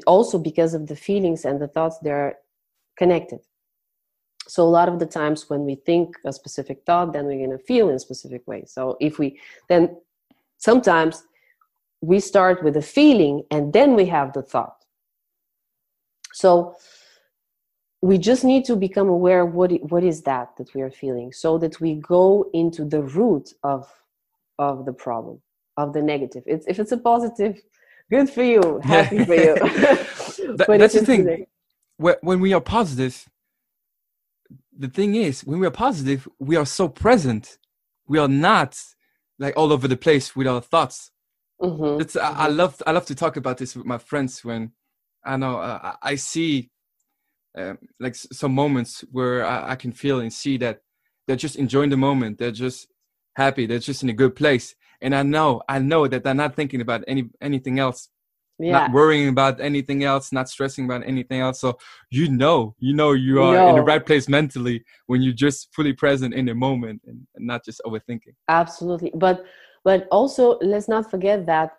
Also because of the feelings and the thoughts they're connected. So a lot of the times when we think a specific thought then we're going to feel in a specific way. So if we then sometimes we start with a feeling and then we have the thought. So we just need to become aware what what is that that we are feeling so that we go into the root of of the problem of the negative it's, if it's a positive good for you happy for you That- that's the thing. when we are positive, the thing is, when we are positive, we are so present. We are not like all over the place with our thoughts. Mhm. It's I, I love I love to talk about this with my friends when I know uh, I I see um, like s- some moments where I, I can feel and see that they're just enjoying the moment. They're just happy. They're just in a good place. And I know I know that they're not thinking about any anything else yeah. not worrying about anything else, not stressing about anything else. So you know, you know, you are in the right place mentally when you're just fully present in the moment and, and not just overthinking. absolutely. But but also let's not forget that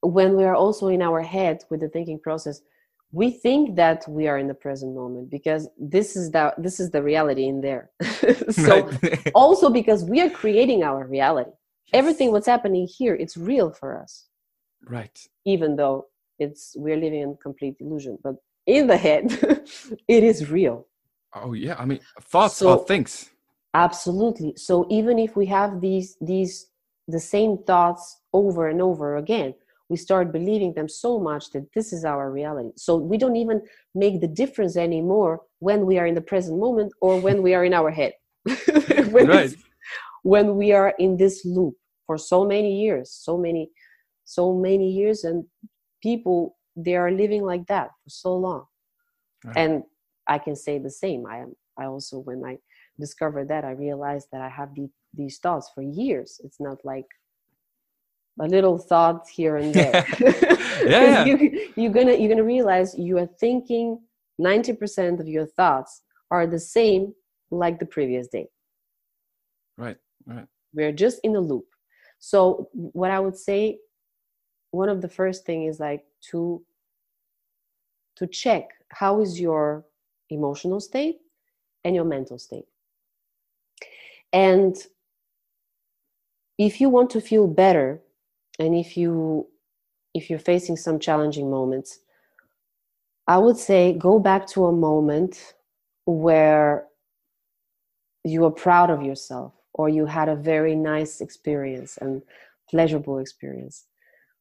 when we are also in our head with the thinking process we think that we are in the present moment because this is the this is the reality in there. So also because we are creating our reality everything what's happening here it's real for us right. even though it's we're living in complete illusion but in the head it is real Oh yeah. I mean, thoughts So- are things. absolutely so even if we have these these the same thoughts over and over again we start believing them so much that this is our reality so we don't even make the difference anymore when we are in the present moment or when we are in our head when, Right. it's- when we are in this loop for so many years so many so many years and people they are living like that for so long Right. and i can say the same i am i also when i discovered that i realized that i have the, these thoughts for years it's not like a little thought here and there Yeah. you, you're gonna you're gonna realize you are thinking 90% of your thoughts are the same like the previous day Right. Right. we're just in a loop. So what i would say one of the first thing is like to to check how is your emotional state and your mental state. And if you want to feel better and if you if you're facing some challenging moments i would say go back to a moment where you are proud of yourself or you had a very nice experience and pleasurable experience.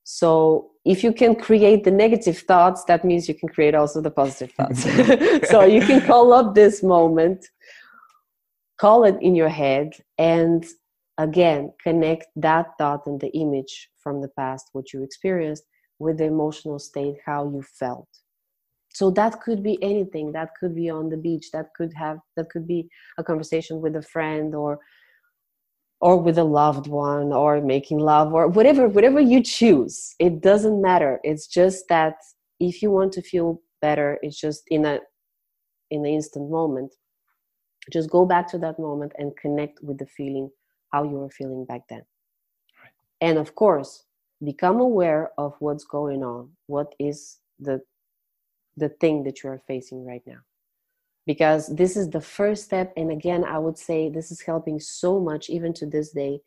So if you can create the negative thoughts that means you can create also the positive thoughts. So you can call up this moment call it in your head and again connect that thought and the image from the past what you experienced with the emotional state how you felt. So that could be anything. That could be on the beach. That could have that could be a conversation with a friend or or with a loved one or making love or whatever whatever you choose it doesn't matter. It's just that if you want to feel better it's just in a in the instant moment. Just go back to that moment and connect with the feeling how you were feeling back then. Right. and of course become aware of what's going on. What is the the thing that you are facing right now because this is the first step. And again i would say this is helping so much even to this day.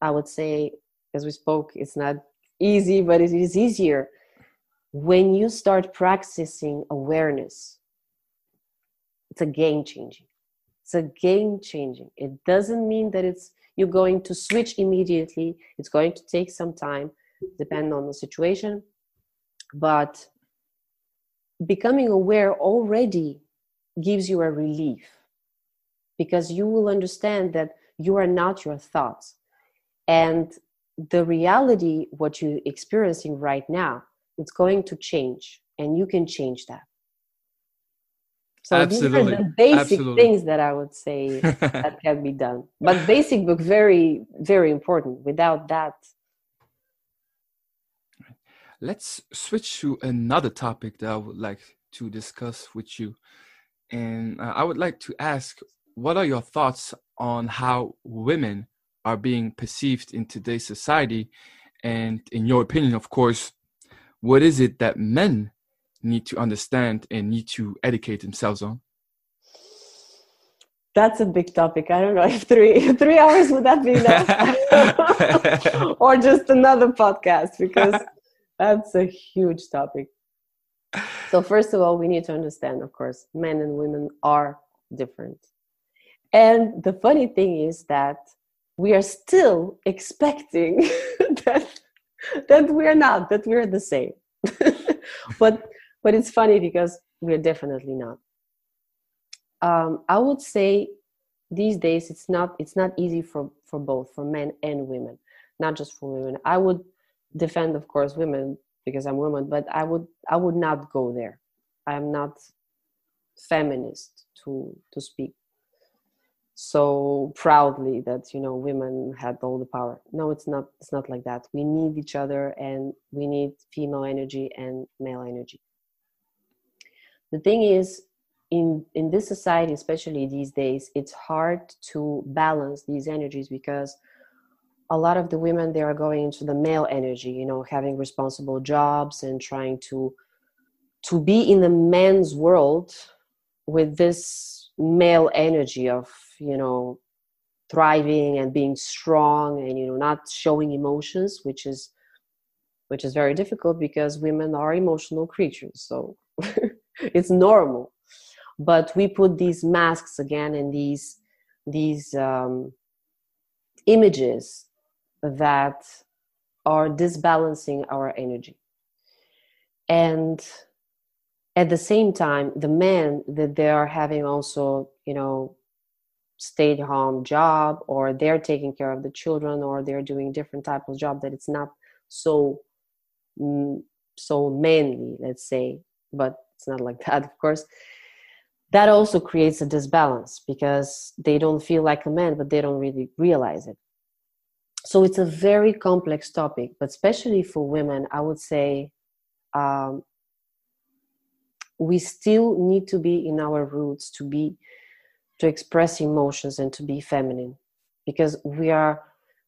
I would say as we spoke it's not easy but it is easier when you start practicing awareness. It's a game changing. It's a game changing. It doesn't mean that it's you're going to switch immediately. It's going to take some time depending on the situation. But becoming aware already gives you a relief because you will understand that you are not your thoughts. And the reality what you're experiencing right now it's going to change and you can change that. So Absolutely. these are the basic Absolutely. things that i would say that can be done. But basic book very very important. Without that let's switch to another topic that i would like to discuss with you and uh, I would like to ask what are your thoughts on how women are being perceived in today's society? And in your opinion, of course, what is it that men need to understand and need to educate themselves on? That's a big topic. I don't know if three three hours would that be enough, or just another podcast because that's a huge topic so first of all we need to understand of course men and women are different. And the funny thing is that we are still expecting that that we are not that we're the same. But but it's funny because we're definitely not. Um, i would say these days it's not it's not easy for for both for men and women not just for women. I would defend of course women because I'm woman, but I would I would not go there. I'm not feminist to to speak so proudly that you know women had all the power. No, it's not it's not like that. We need each other and we need female energy and male energy. The thing is in in this society especially these days it's hard to balance these energies because a lot of the women they are going into the male energy you know having responsible jobs and trying to to be in the man's world with this male energy of you know thriving and being strong and you know not showing emotions which is which is very difficult because women are emotional creatures so it's normal. But we put these masks again and these these um, images that are disbalancing our energy. And at the same time the men that they are having also you know stay at home job or they're taking care of the children or they're doing different type of job that it's not so mm, so manly let's say but it's not like that of course. That also creates a disbalance because they don't feel like a man but they don't really realize it so it's a very complex topic but especially for women i would say um, we still need to be in our roots to be to express emotions and to be feminine because we are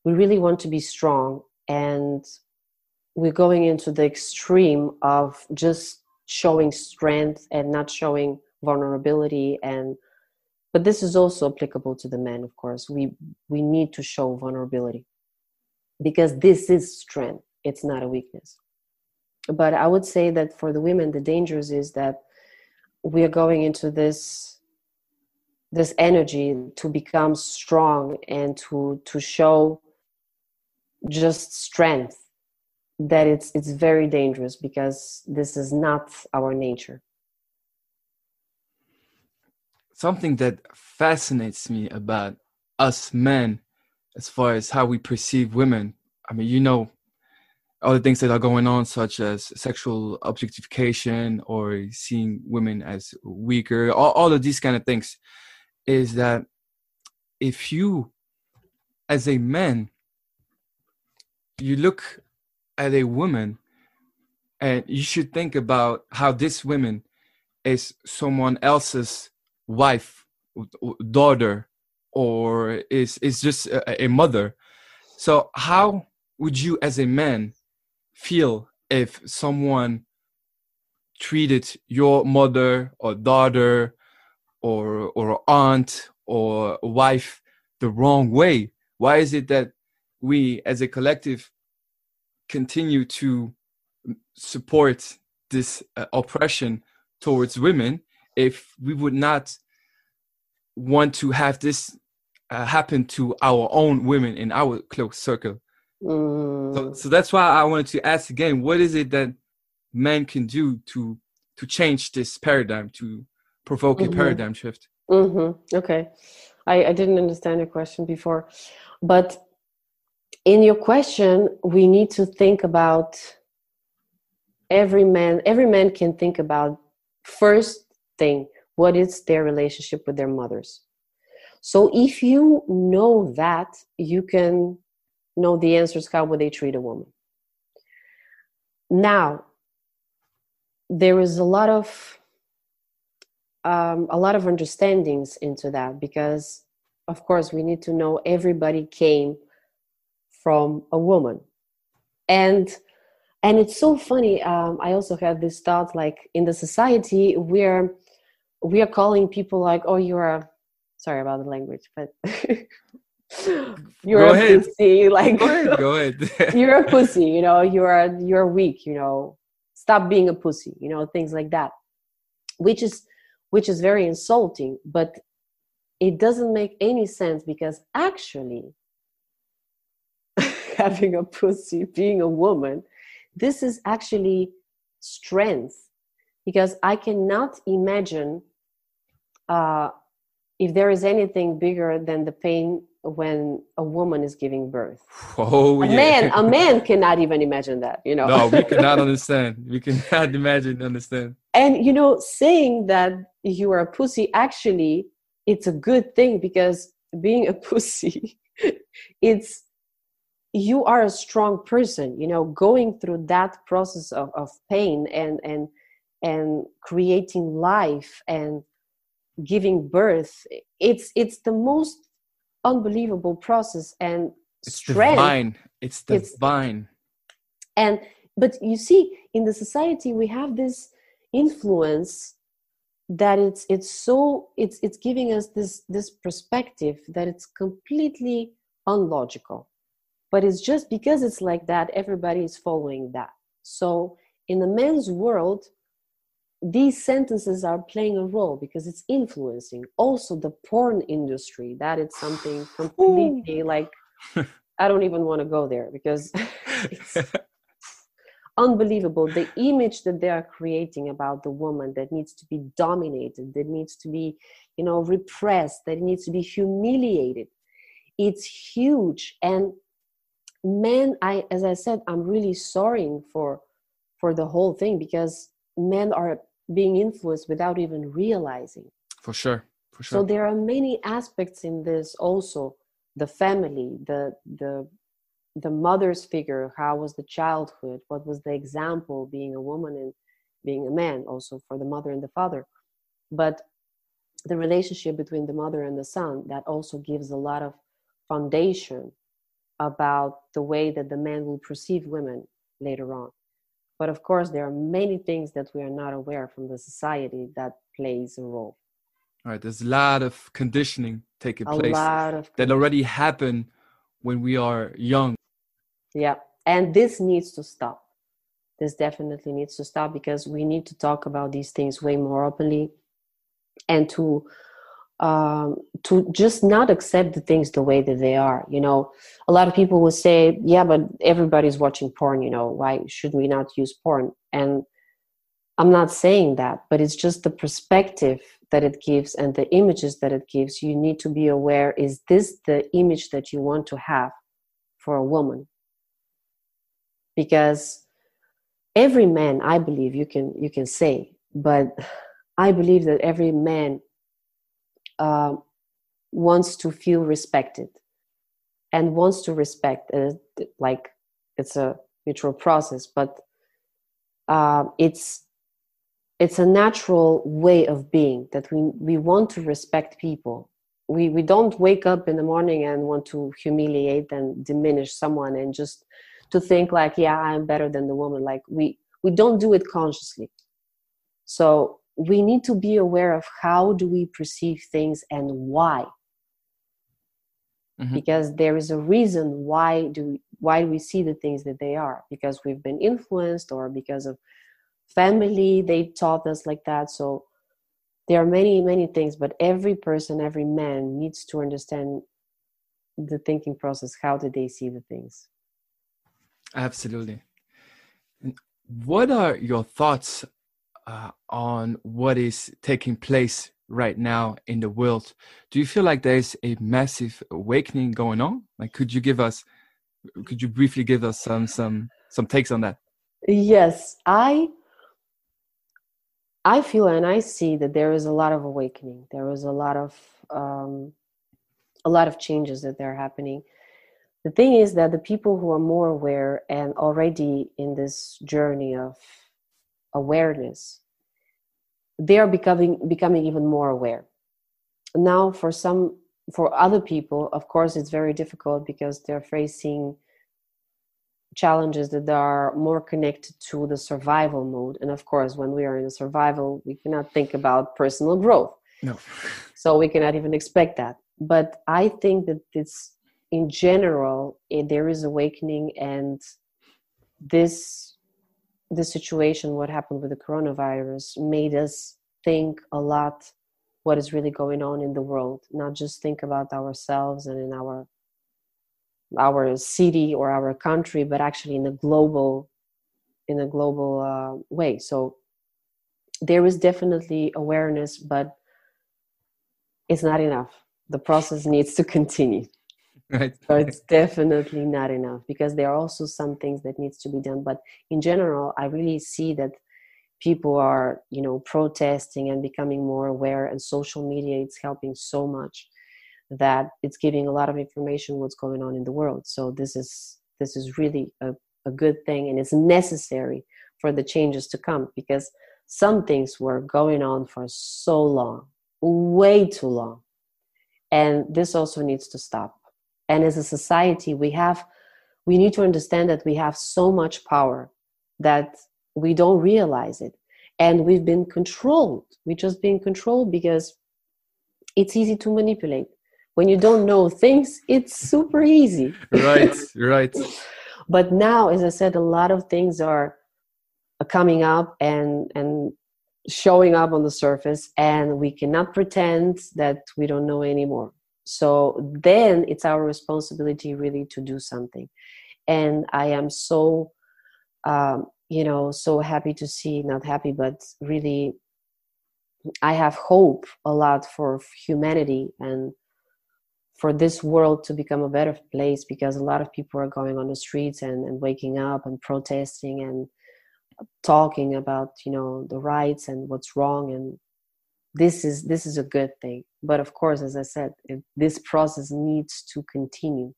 we really want to be strong and we're going into the extreme of just showing strength and not showing vulnerability and but this is also applicable to the men of course. We we need to show vulnerability because this is strength. It's not a weakness. But I would say that for the women, the dangers is that we are going into this this energy to become strong and to to show just strength that it's it's very dangerous because this is not our nature. Something that fascinates me about us men as far as how we perceive women. I mean you know all the things that are going on such as sexual objectification or seeing women as weaker all, all of these kind of things is that if you as a man you look at a woman and you should think about how this woman is someone else's wife daughter or is is just a, a mother. So how would you as a man feel if someone treated your mother or daughter or or aunt or wife the wrong way? Why is it that we as a collective continue to support this uh, oppression towards women if we would not want to have this uh, happen to our own women in our close circle mm. so, so that's why i wanted to ask again what is it that men can do to to change this paradigm to provoke mm-hmm. a paradigm shift mm-hmm. okay I, I didn't understand your question before but in your question we need to think about every man every man can think about first thing what is their relationship with their mothers. So if you know that you can know the answers how would they treat a woman. Now there is a lot of um, a lot of understandings into that because of course we need to know everybody came from a woman. And and it's so funny um, i also have this thought like in the society we're we are calling people like oh you're a sorry about the language but you're go a ahead. pussy like go ahead, go ahead. you're a pussy you know you're you're weak you know stop being a pussy you know things like that which is which is very insulting but it doesn't make any sense because actually having a pussy, being a woman, this is actually strength because I cannot imagine uh, if there is anything bigger than the pain when a woman is giving birth. Oh, a yeah. man, a man cannot even imagine that. You know. No, we cannot understand. We cannot imagine understand. And you know, saying that you are a pussy actually, it's a good thing because being a pussy, it's you are a strong person you know going through that process of, of pain and and and creating life and giving birth it's it's the most unbelievable process and it's strength. divine it's divine it's, and but you see in the society we have this influence that it's it's so it's it's giving us this this perspective that it's completely unlogical. But it's just because it's like that everybody is following that. So in the men's world these sentences are playing a role because it's influencing also the porn industry that it's something completely like i don't even want to go there because it's unbelievable. The image that they are creating about the woman that needs to be dominated that needs to be you know repressed that needs to be humiliated it's huge. And men i as i said i'm really sorry for for the whole thing because men are being influenced without even realizing. For sure for sure. so there are many aspects in this also the family the the the mother's figure how was the childhood what was the example being a woman and being a man also for the mother and the father. But the relationship between the mother and the son that also gives a lot of foundation about the way that the man will perceive women later on. But of course, there are many things that we are not aware from the society that plays a role. All right, there's a lot of conditioning taking a place that already happen when we are young. Yeah, and this needs to stop. this definitely needs to stop because we need to talk about these things way more openly and to um, to just not accept the things the way that they are. You know, a lot of people will say, "Yeah, but everybody's watching porn. You know, why should we not use porn?" And I'm not saying that, but it's just the perspective that it gives and the images that it gives. You need to be aware: is this the image that you want to have for a woman? Because every man, I believe, you can you can say, but I believe that every man uh, wants to feel respected and wants to respect uh, like it's a mutual process but uh, it's it's a natural way of being that we we want to respect people. We we don't wake up in the morning and want to humiliate and diminish someone and just to think like yeah i'm better than the woman. Like we we don't do it consciously. So we need to be aware of how do we perceive things and why. Mm-hmm. because there is a reason why do why we see the things that they are. Because we've been influenced or because of family they taught us like that. So there are many many things but every person every man needs to understand the thinking process how do they see the things. Absolutely. What are your thoughts uh, on what is taking place right now in the world. Do you feel like there's a massive awakening going on? Like, could you give us, could you briefly give us some some some takes on that? Yes, I I feel and I see that there is a lot of awakening. There is a lot of um, a lot of changes that are happening. The thing is that the people who are more aware and already in this journey of awareness they are becoming becoming even more aware. Now for some for other people of course it's very difficult because they're facing challenges that are more connected to the survival mode. And of course when we are in a survival we cannot think about personal growth. No. So we cannot even expect that. But i think that it's in general it, there is awakening and this the situation, what happened with the coronavirus, made us think a lot what is really going on in the world, not just think about ourselves and in our our city or our country, but actually in a global in a global uh, way. So there is definitely awareness, but it's not enough. The process needs to continue. right. It's definitely not enough because there are also some things that needs to be done. But in general i really see that people are you know protesting and becoming more aware and social media it's helping so much that it's giving a lot of information what's going on in the world. So this is this is really a, a good thing and it's necessary for the changes to come because some things were going on for so long way too long. And this also needs to stop and as a society we have we need to understand that we have so much power that we don't realize it. And we've been controlled. We've just been controlled because it's easy to manipulate. When you don't know things it's super easy. Right right. But now as i said a lot of things are coming up and and showing up on the surface and we cannot pretend that we don't know anymore so then it's our responsibility really to do something. And i am so um, you know so happy to see not happy but really i have hope a lot for humanity and for this world to become a better place because a lot of people are going on the streets and, and waking up and protesting and talking about you know the rights and what's wrong. And this is this is a good thing but of course as i said this process needs to continue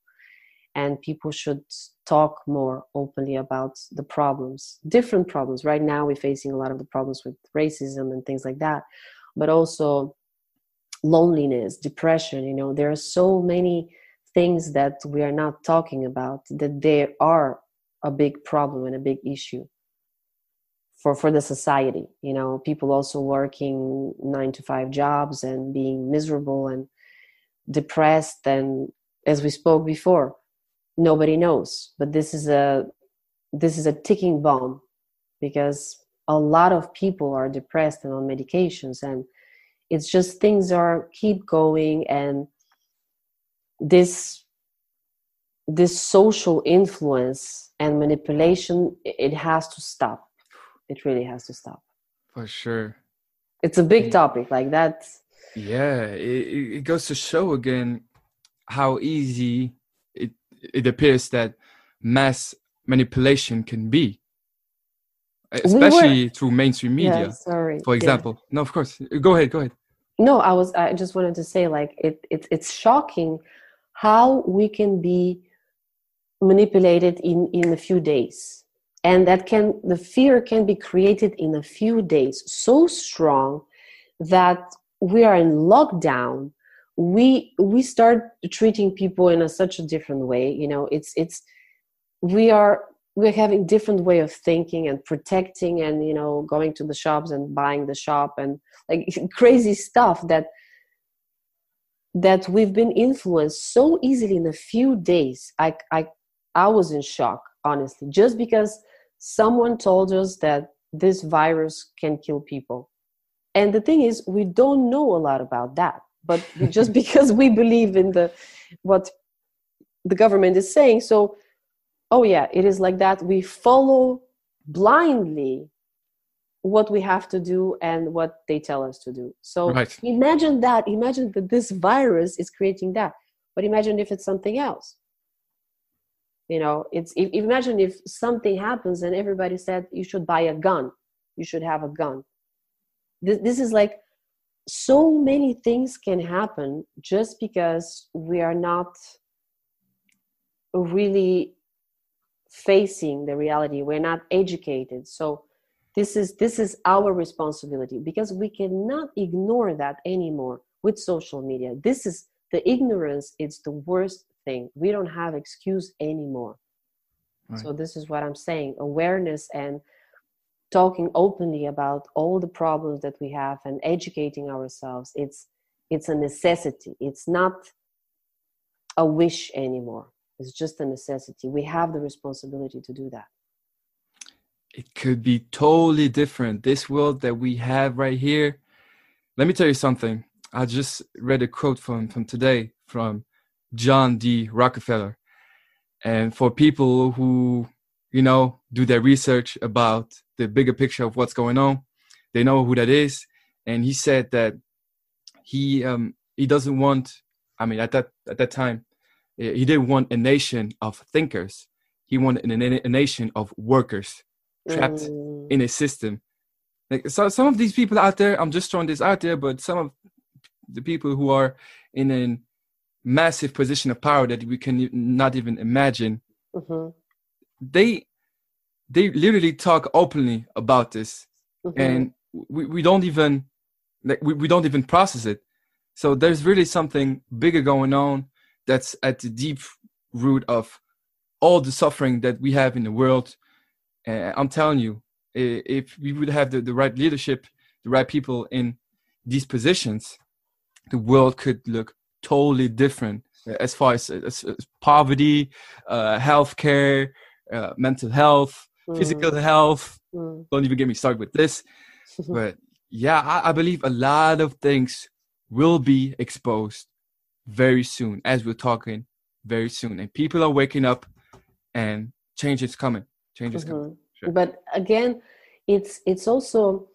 and people should talk more openly about the problems different problems. Right now we're facing a lot of the problems with racism and things like that but also loneliness depression you know there are so many things that we are not talking about that there are a big problem and a big issue for for the society you know people also working nine to five jobs and being miserable and depressed. And as we spoke before nobody knows but this is a this is a ticking bomb because a lot of people are depressed and on medications. And it's just things are keep going. And this this social influence and manipulation it has to stop it really has to stop. For sure. It's a big topic like that yeah it, it goes to show again how easy it it appears that mass manipulation can be especially we were, through mainstream media yeah, sorry for example. Yeah. no of course. Go ahead go ahead. No i was i just wanted to say like it, it it's shocking how we can be manipulated in in a few days and that can the fear can be created in a few days so strong that we are in lockdown. We we start treating people in a such a different way you know it's it's we are we're having different way of thinking and protecting and you know going to the shops and buying the shop and like crazy stuff that that we've been influenced so easily in a few days. I i i was in shock honestly just because someone told us that this virus can kill people. And the thing is we don't know a lot about that. But just because we believe in the what the government is saying so oh yeah it is like that. We follow blindly what we have to do and what they tell us to do. So right. imagine that. Imagine that this virus is creating that. But imagine if it's something else you know it's imagine if something happens and everybody said you should buy a gun you should have a gun. This, this is like so many things can happen just because we are not really facing the reality. We're not educated. So this is this is our responsibility because we cannot ignore that anymore with social media. This is the ignorance. It's the worst thing we don't have excuse anymore right. so this is what i'm saying awareness and talking openly about all the problems that we have and educating ourselves it's it's a necessity it's not a wish anymore it's just a necessity. We have the responsibility to do that. It could be totally different. This world that we have right here. Let me tell you something. I just read a quote from, from today from John D. Rockefeller. And for people who, you know, do their research about the bigger picture of what's going on, they know who that is. And he said that he um, he doesn't want. I mean, at that at that time, he didn't want a nation of thinkers. He wanted a, a nation of workers trapped mm. in a system. Like so, some of these people out there, I'm just throwing this out there, but some of the people who are in a massive position of power that we can not even imagine, mm-hmm. they they literally talk openly about this, mm-hmm. and we, we don't even like we, we don't even process it. So there's really something bigger going on that's at the deep root of all the suffering that we have in the world. Uh, I'm telling you, if we would have the, the right leadership, the right people in these positions, the world could look totally different as far as, as, as poverty, uh, healthcare, uh, mental health, mm. physical health. Mm. Don't even get me started with this. but yeah, I, I believe a lot of things will be exposed very soon, as we're talking very soon. And people are waking up and change is coming. Change is mm-hmm. coming. Sure. But again, it's it's also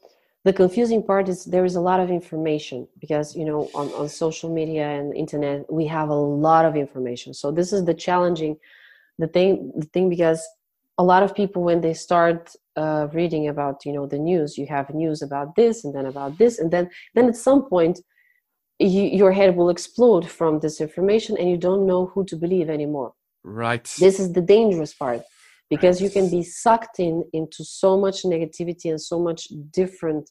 the confusing part is there is a lot of information because you know on, on social media and internet we have a lot of information. So this is the challenging the thing the thing because a lot of people when they start uh, reading about you know the news you have news about this and then about this and then then at some point you, your head will explode from this information and you don't know who to believe anymore. Right. This is the dangerous part because you can be sucked in into so much negativity and so much different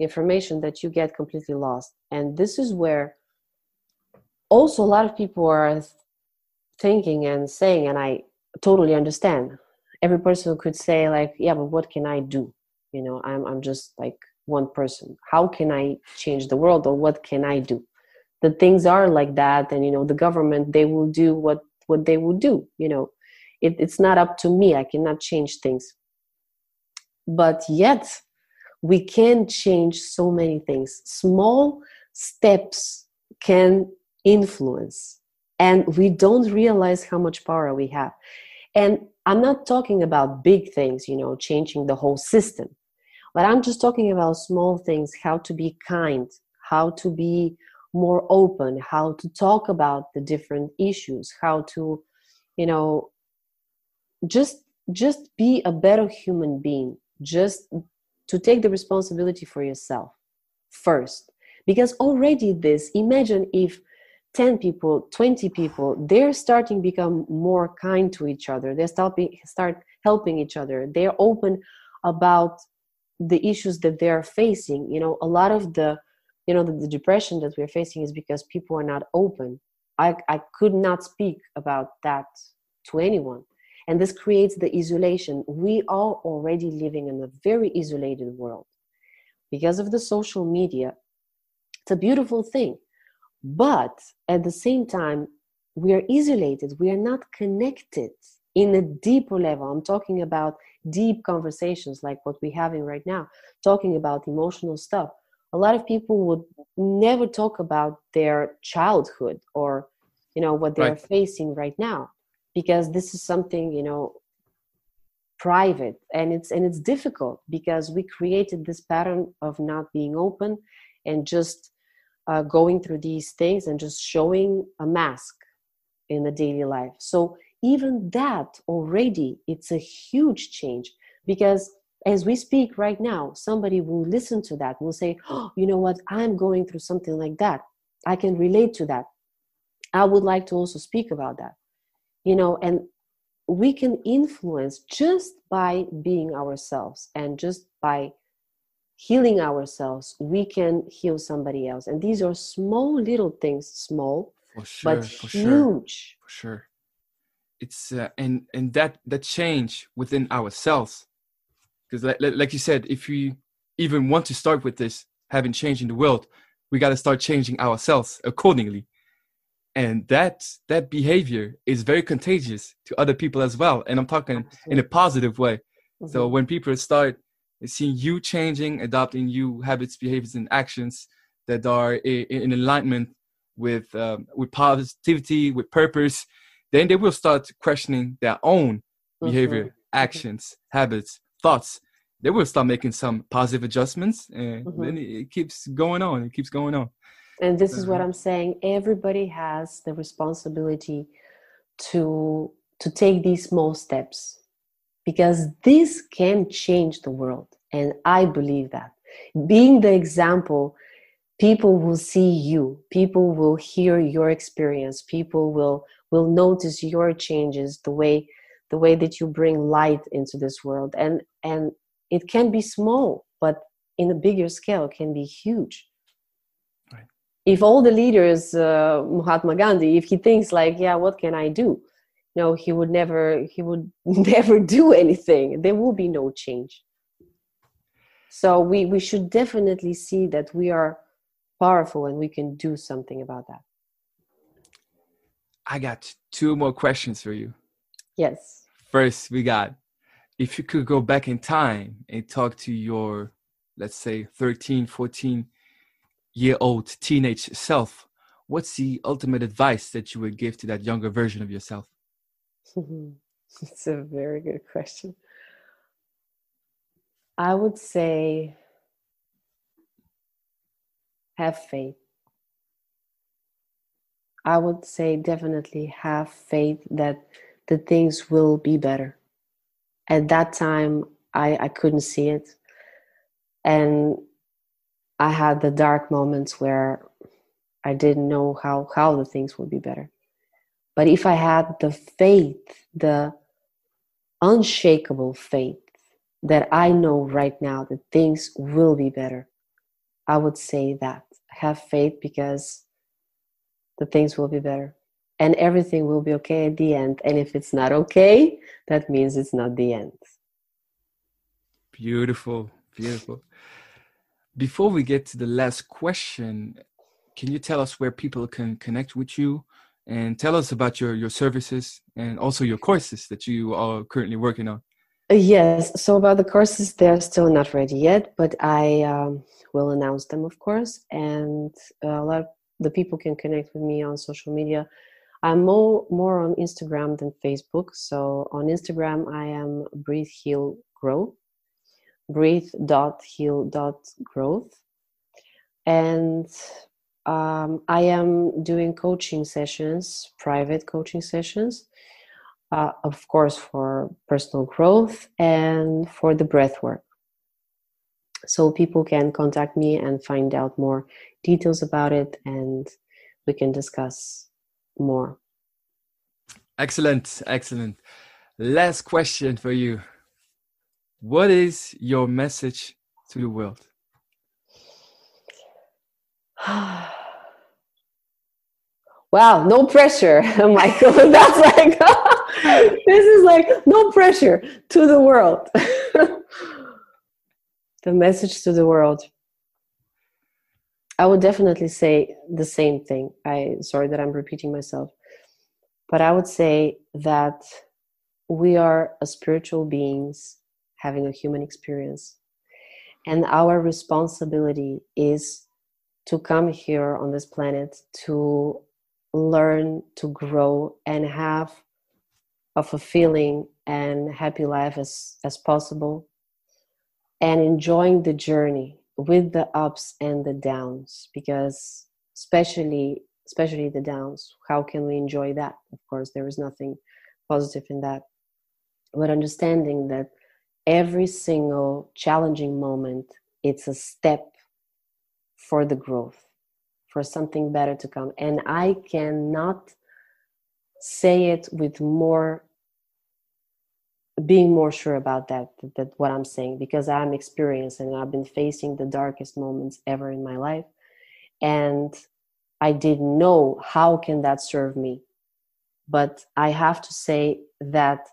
information that you get completely lost. And this is where also a lot of people are thinking and saying and i totally understand. Every person could say like yeah but what can i do? You know i'm i'm just like one person. How can i change the world or what can i do? The things are like that and you know the government they will do what what they will do you know it, it's not up to me i cannot change things but yet we can change so many things. Small steps can influence, and we don't realize how much power we have. And I'm not talking about big things, you know, changing the whole system, but I'm just talking about small things how to be kind, how to be more open, how to talk about the different issues, how to, you know, just just be a better human being. Just to take the responsibility for yourself first. Because already this imagine if 10 people 20 people they're starting become more kind to each other. They start start helping each other. They're open about the issues that they're facing. You know a lot of the you know the, the depression that we're facing is because people are not open. I i could not speak about that to anyone and this creates the isolation. We are already living in a very isolated world because of the social media. It's a beautiful thing but at the same time we are isolated. We are not connected in a deeper level. I'm talking about deep conversations like what we're having right now talking about emotional stuff. A lot of people would never talk about their childhood or you know what they're right. facing right now because this is something you know private and it's and it's difficult because we created this pattern of not being open and just uh, going through these things and just showing a mask in the daily life. So even that already it's a huge change because as we speak right now somebody will listen to that will say oh, you know what? I'm going through something like that. I can relate to that. I would like to also speak about that you know and we can influence just by being ourselves and just by healing ourselves we can heal somebody else. And these are small little things small sure, but huge sure, for sure. It's uh, and and that that change within ourselves. Because like, like you said if we even want to start with this having change in the world we got to start changing ourselves accordingly and that that behavior is very contagious to other people as well. And i'm talking in a positive way. Mm-hmm. so when people start seeing you changing adopting new habits behaviors and actions that are in, alignment with um, with positivity with purpose then they will start questioning their own behavior mm-hmm. actions habits thoughts. They will start making some positive adjustments and mm-hmm. then it keeps going on. It keeps going on and this is what mm-hmm. i'm saying everybody has the responsibility to to take these small steps because this can change the world and i believe that. Being the example people will see you people will hear your experience people will will notice your changes the way the way that you bring light into this world. And and it can be small but in a bigger scale can be huge if all the leaders uh, mahatma gandhi if he thinks like yeah what can i do? No he would never he would never do anything. There will be no change. So we we should definitely see that we are powerful and we can do something about that. I got two more questions for you. Yes. First we got if you could go back in time and talk to your let's say 13 14 year old teenage self, what's the ultimate advice that you would give to that younger version of yourself? it's a very good question. I would say have faith. I would say definitely have faith that the things will be better. At that time, I, I couldn't see it. And I had the dark moments where I didn't know how, how the things would be better. But if I had the faith, the unshakable faith that I know right now that things will be better, I would say that. Have faith because the things will be better. And everything will be okay at the end. And if it's not okay, that means it's not the end. Beautiful, beautiful. Before we get to the last question, can you tell us where people can connect with you and tell us about your, your services and also your courses that you are currently working on? Yes. So about the courses, they're still not ready yet, but I um, will announce them, of course. And a lot of the people can connect with me on social media. I'm more more on Instagram than Facebook. So on Instagram, I am Breathe Heal Grow, breathe dot heal dot growth, and um, I am doing coaching sessions, private coaching sessions uh, of course, for personal growth and for the breath work. So people can contact me and find out more details about it, and we can discuss more. Excellent, excellent. Last question for you. What is your message to the world? wow, no pressure, Michael. That's like this is like no pressure to the world. the message to the world. I would definitely say the same thing. I sorry that I'm repeating myself. But I would say that we are spiritual beings having a human experience. And our responsibility is to come here on this planet to learn, to grow, and have a fulfilling and happy life as, as possible and enjoying the journey with the ups and the downs because especially especially the downs how can we enjoy that of course there is nothing positive in that but understanding that every single challenging moment it's a step for the growth for something better to come. And i cannot say it with more being more sure about that, that, what i'm saying because i'm experienced and i've been facing the darkest moments ever in my life. And i didn't know how can that serve me. But i have to say that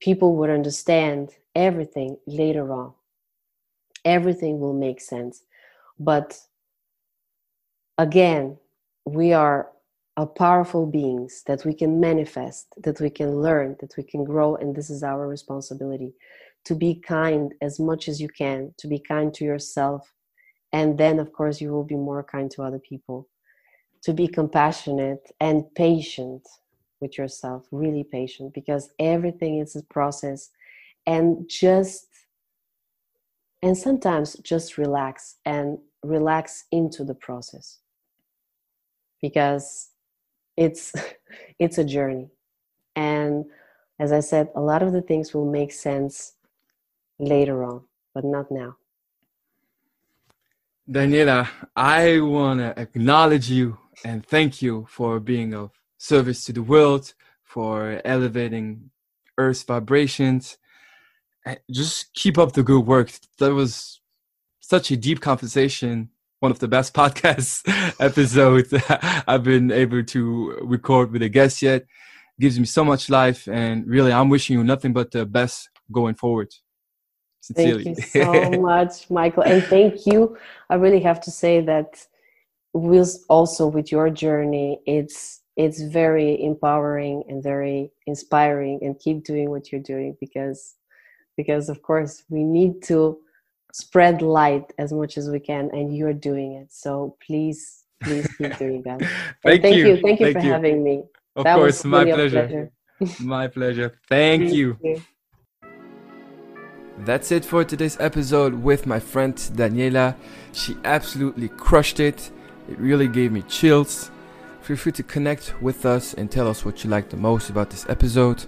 people would understand everything later on everything will make sense but again we are are powerful beings that we can manifest, that we can learn, that we can grow, and this is our responsibility. To be kind as much as you can, to be kind to yourself, and then, of course, you will be more kind to other people. To be compassionate and patient with yourself, really patient, because everything is a process, and just and sometimes just relax and relax into the process. Because it's it's a journey. And as i said a lot of the things will make sense later on but not now. Daniela i want to acknowledge you and thank you for being of service to the world for elevating earth's vibrations uh, just keep up the good work that was such a deep conversation one of the best podcast episodes I've been able to record with a guest yet. gives me so much life, and really, I'm wishing you nothing but the best going forward. Sincerely. Thank you so much, Michael, and thank you. I really have to say that with also with your journey, it's it's very empowering and very inspiring, and keep doing what you're doing because because of course we need to spread light as much as we can and you're doing it so please please keep doing that thank, thank, you. you thank you thank for you. having me of that course my pleasure. pleasure. my pleasure thank, thank you. you that's it for today's episode with my friend Daniela. She absolutely crushed it. It really gave me chills. Feel free to connect with us and tell us what you liked the most about this episode.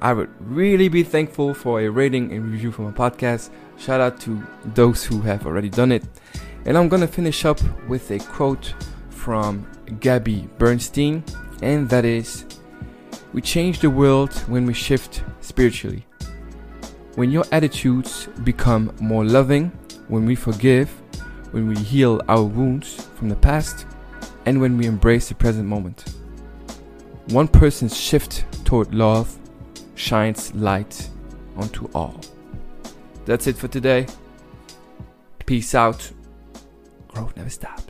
I would really be thankful for a rating and review for my podcast. Shout out to those who have already done it. And I'm gonna finish up with a quote from Gabby Bernstein, and that is We change the world when we shift spiritually. When your attitudes become more loving, when we forgive, when we heal our wounds from the past, and when we embrace the present moment. One person's shift toward love shines light onto all. That's it for today. Peace out. Growth never stops.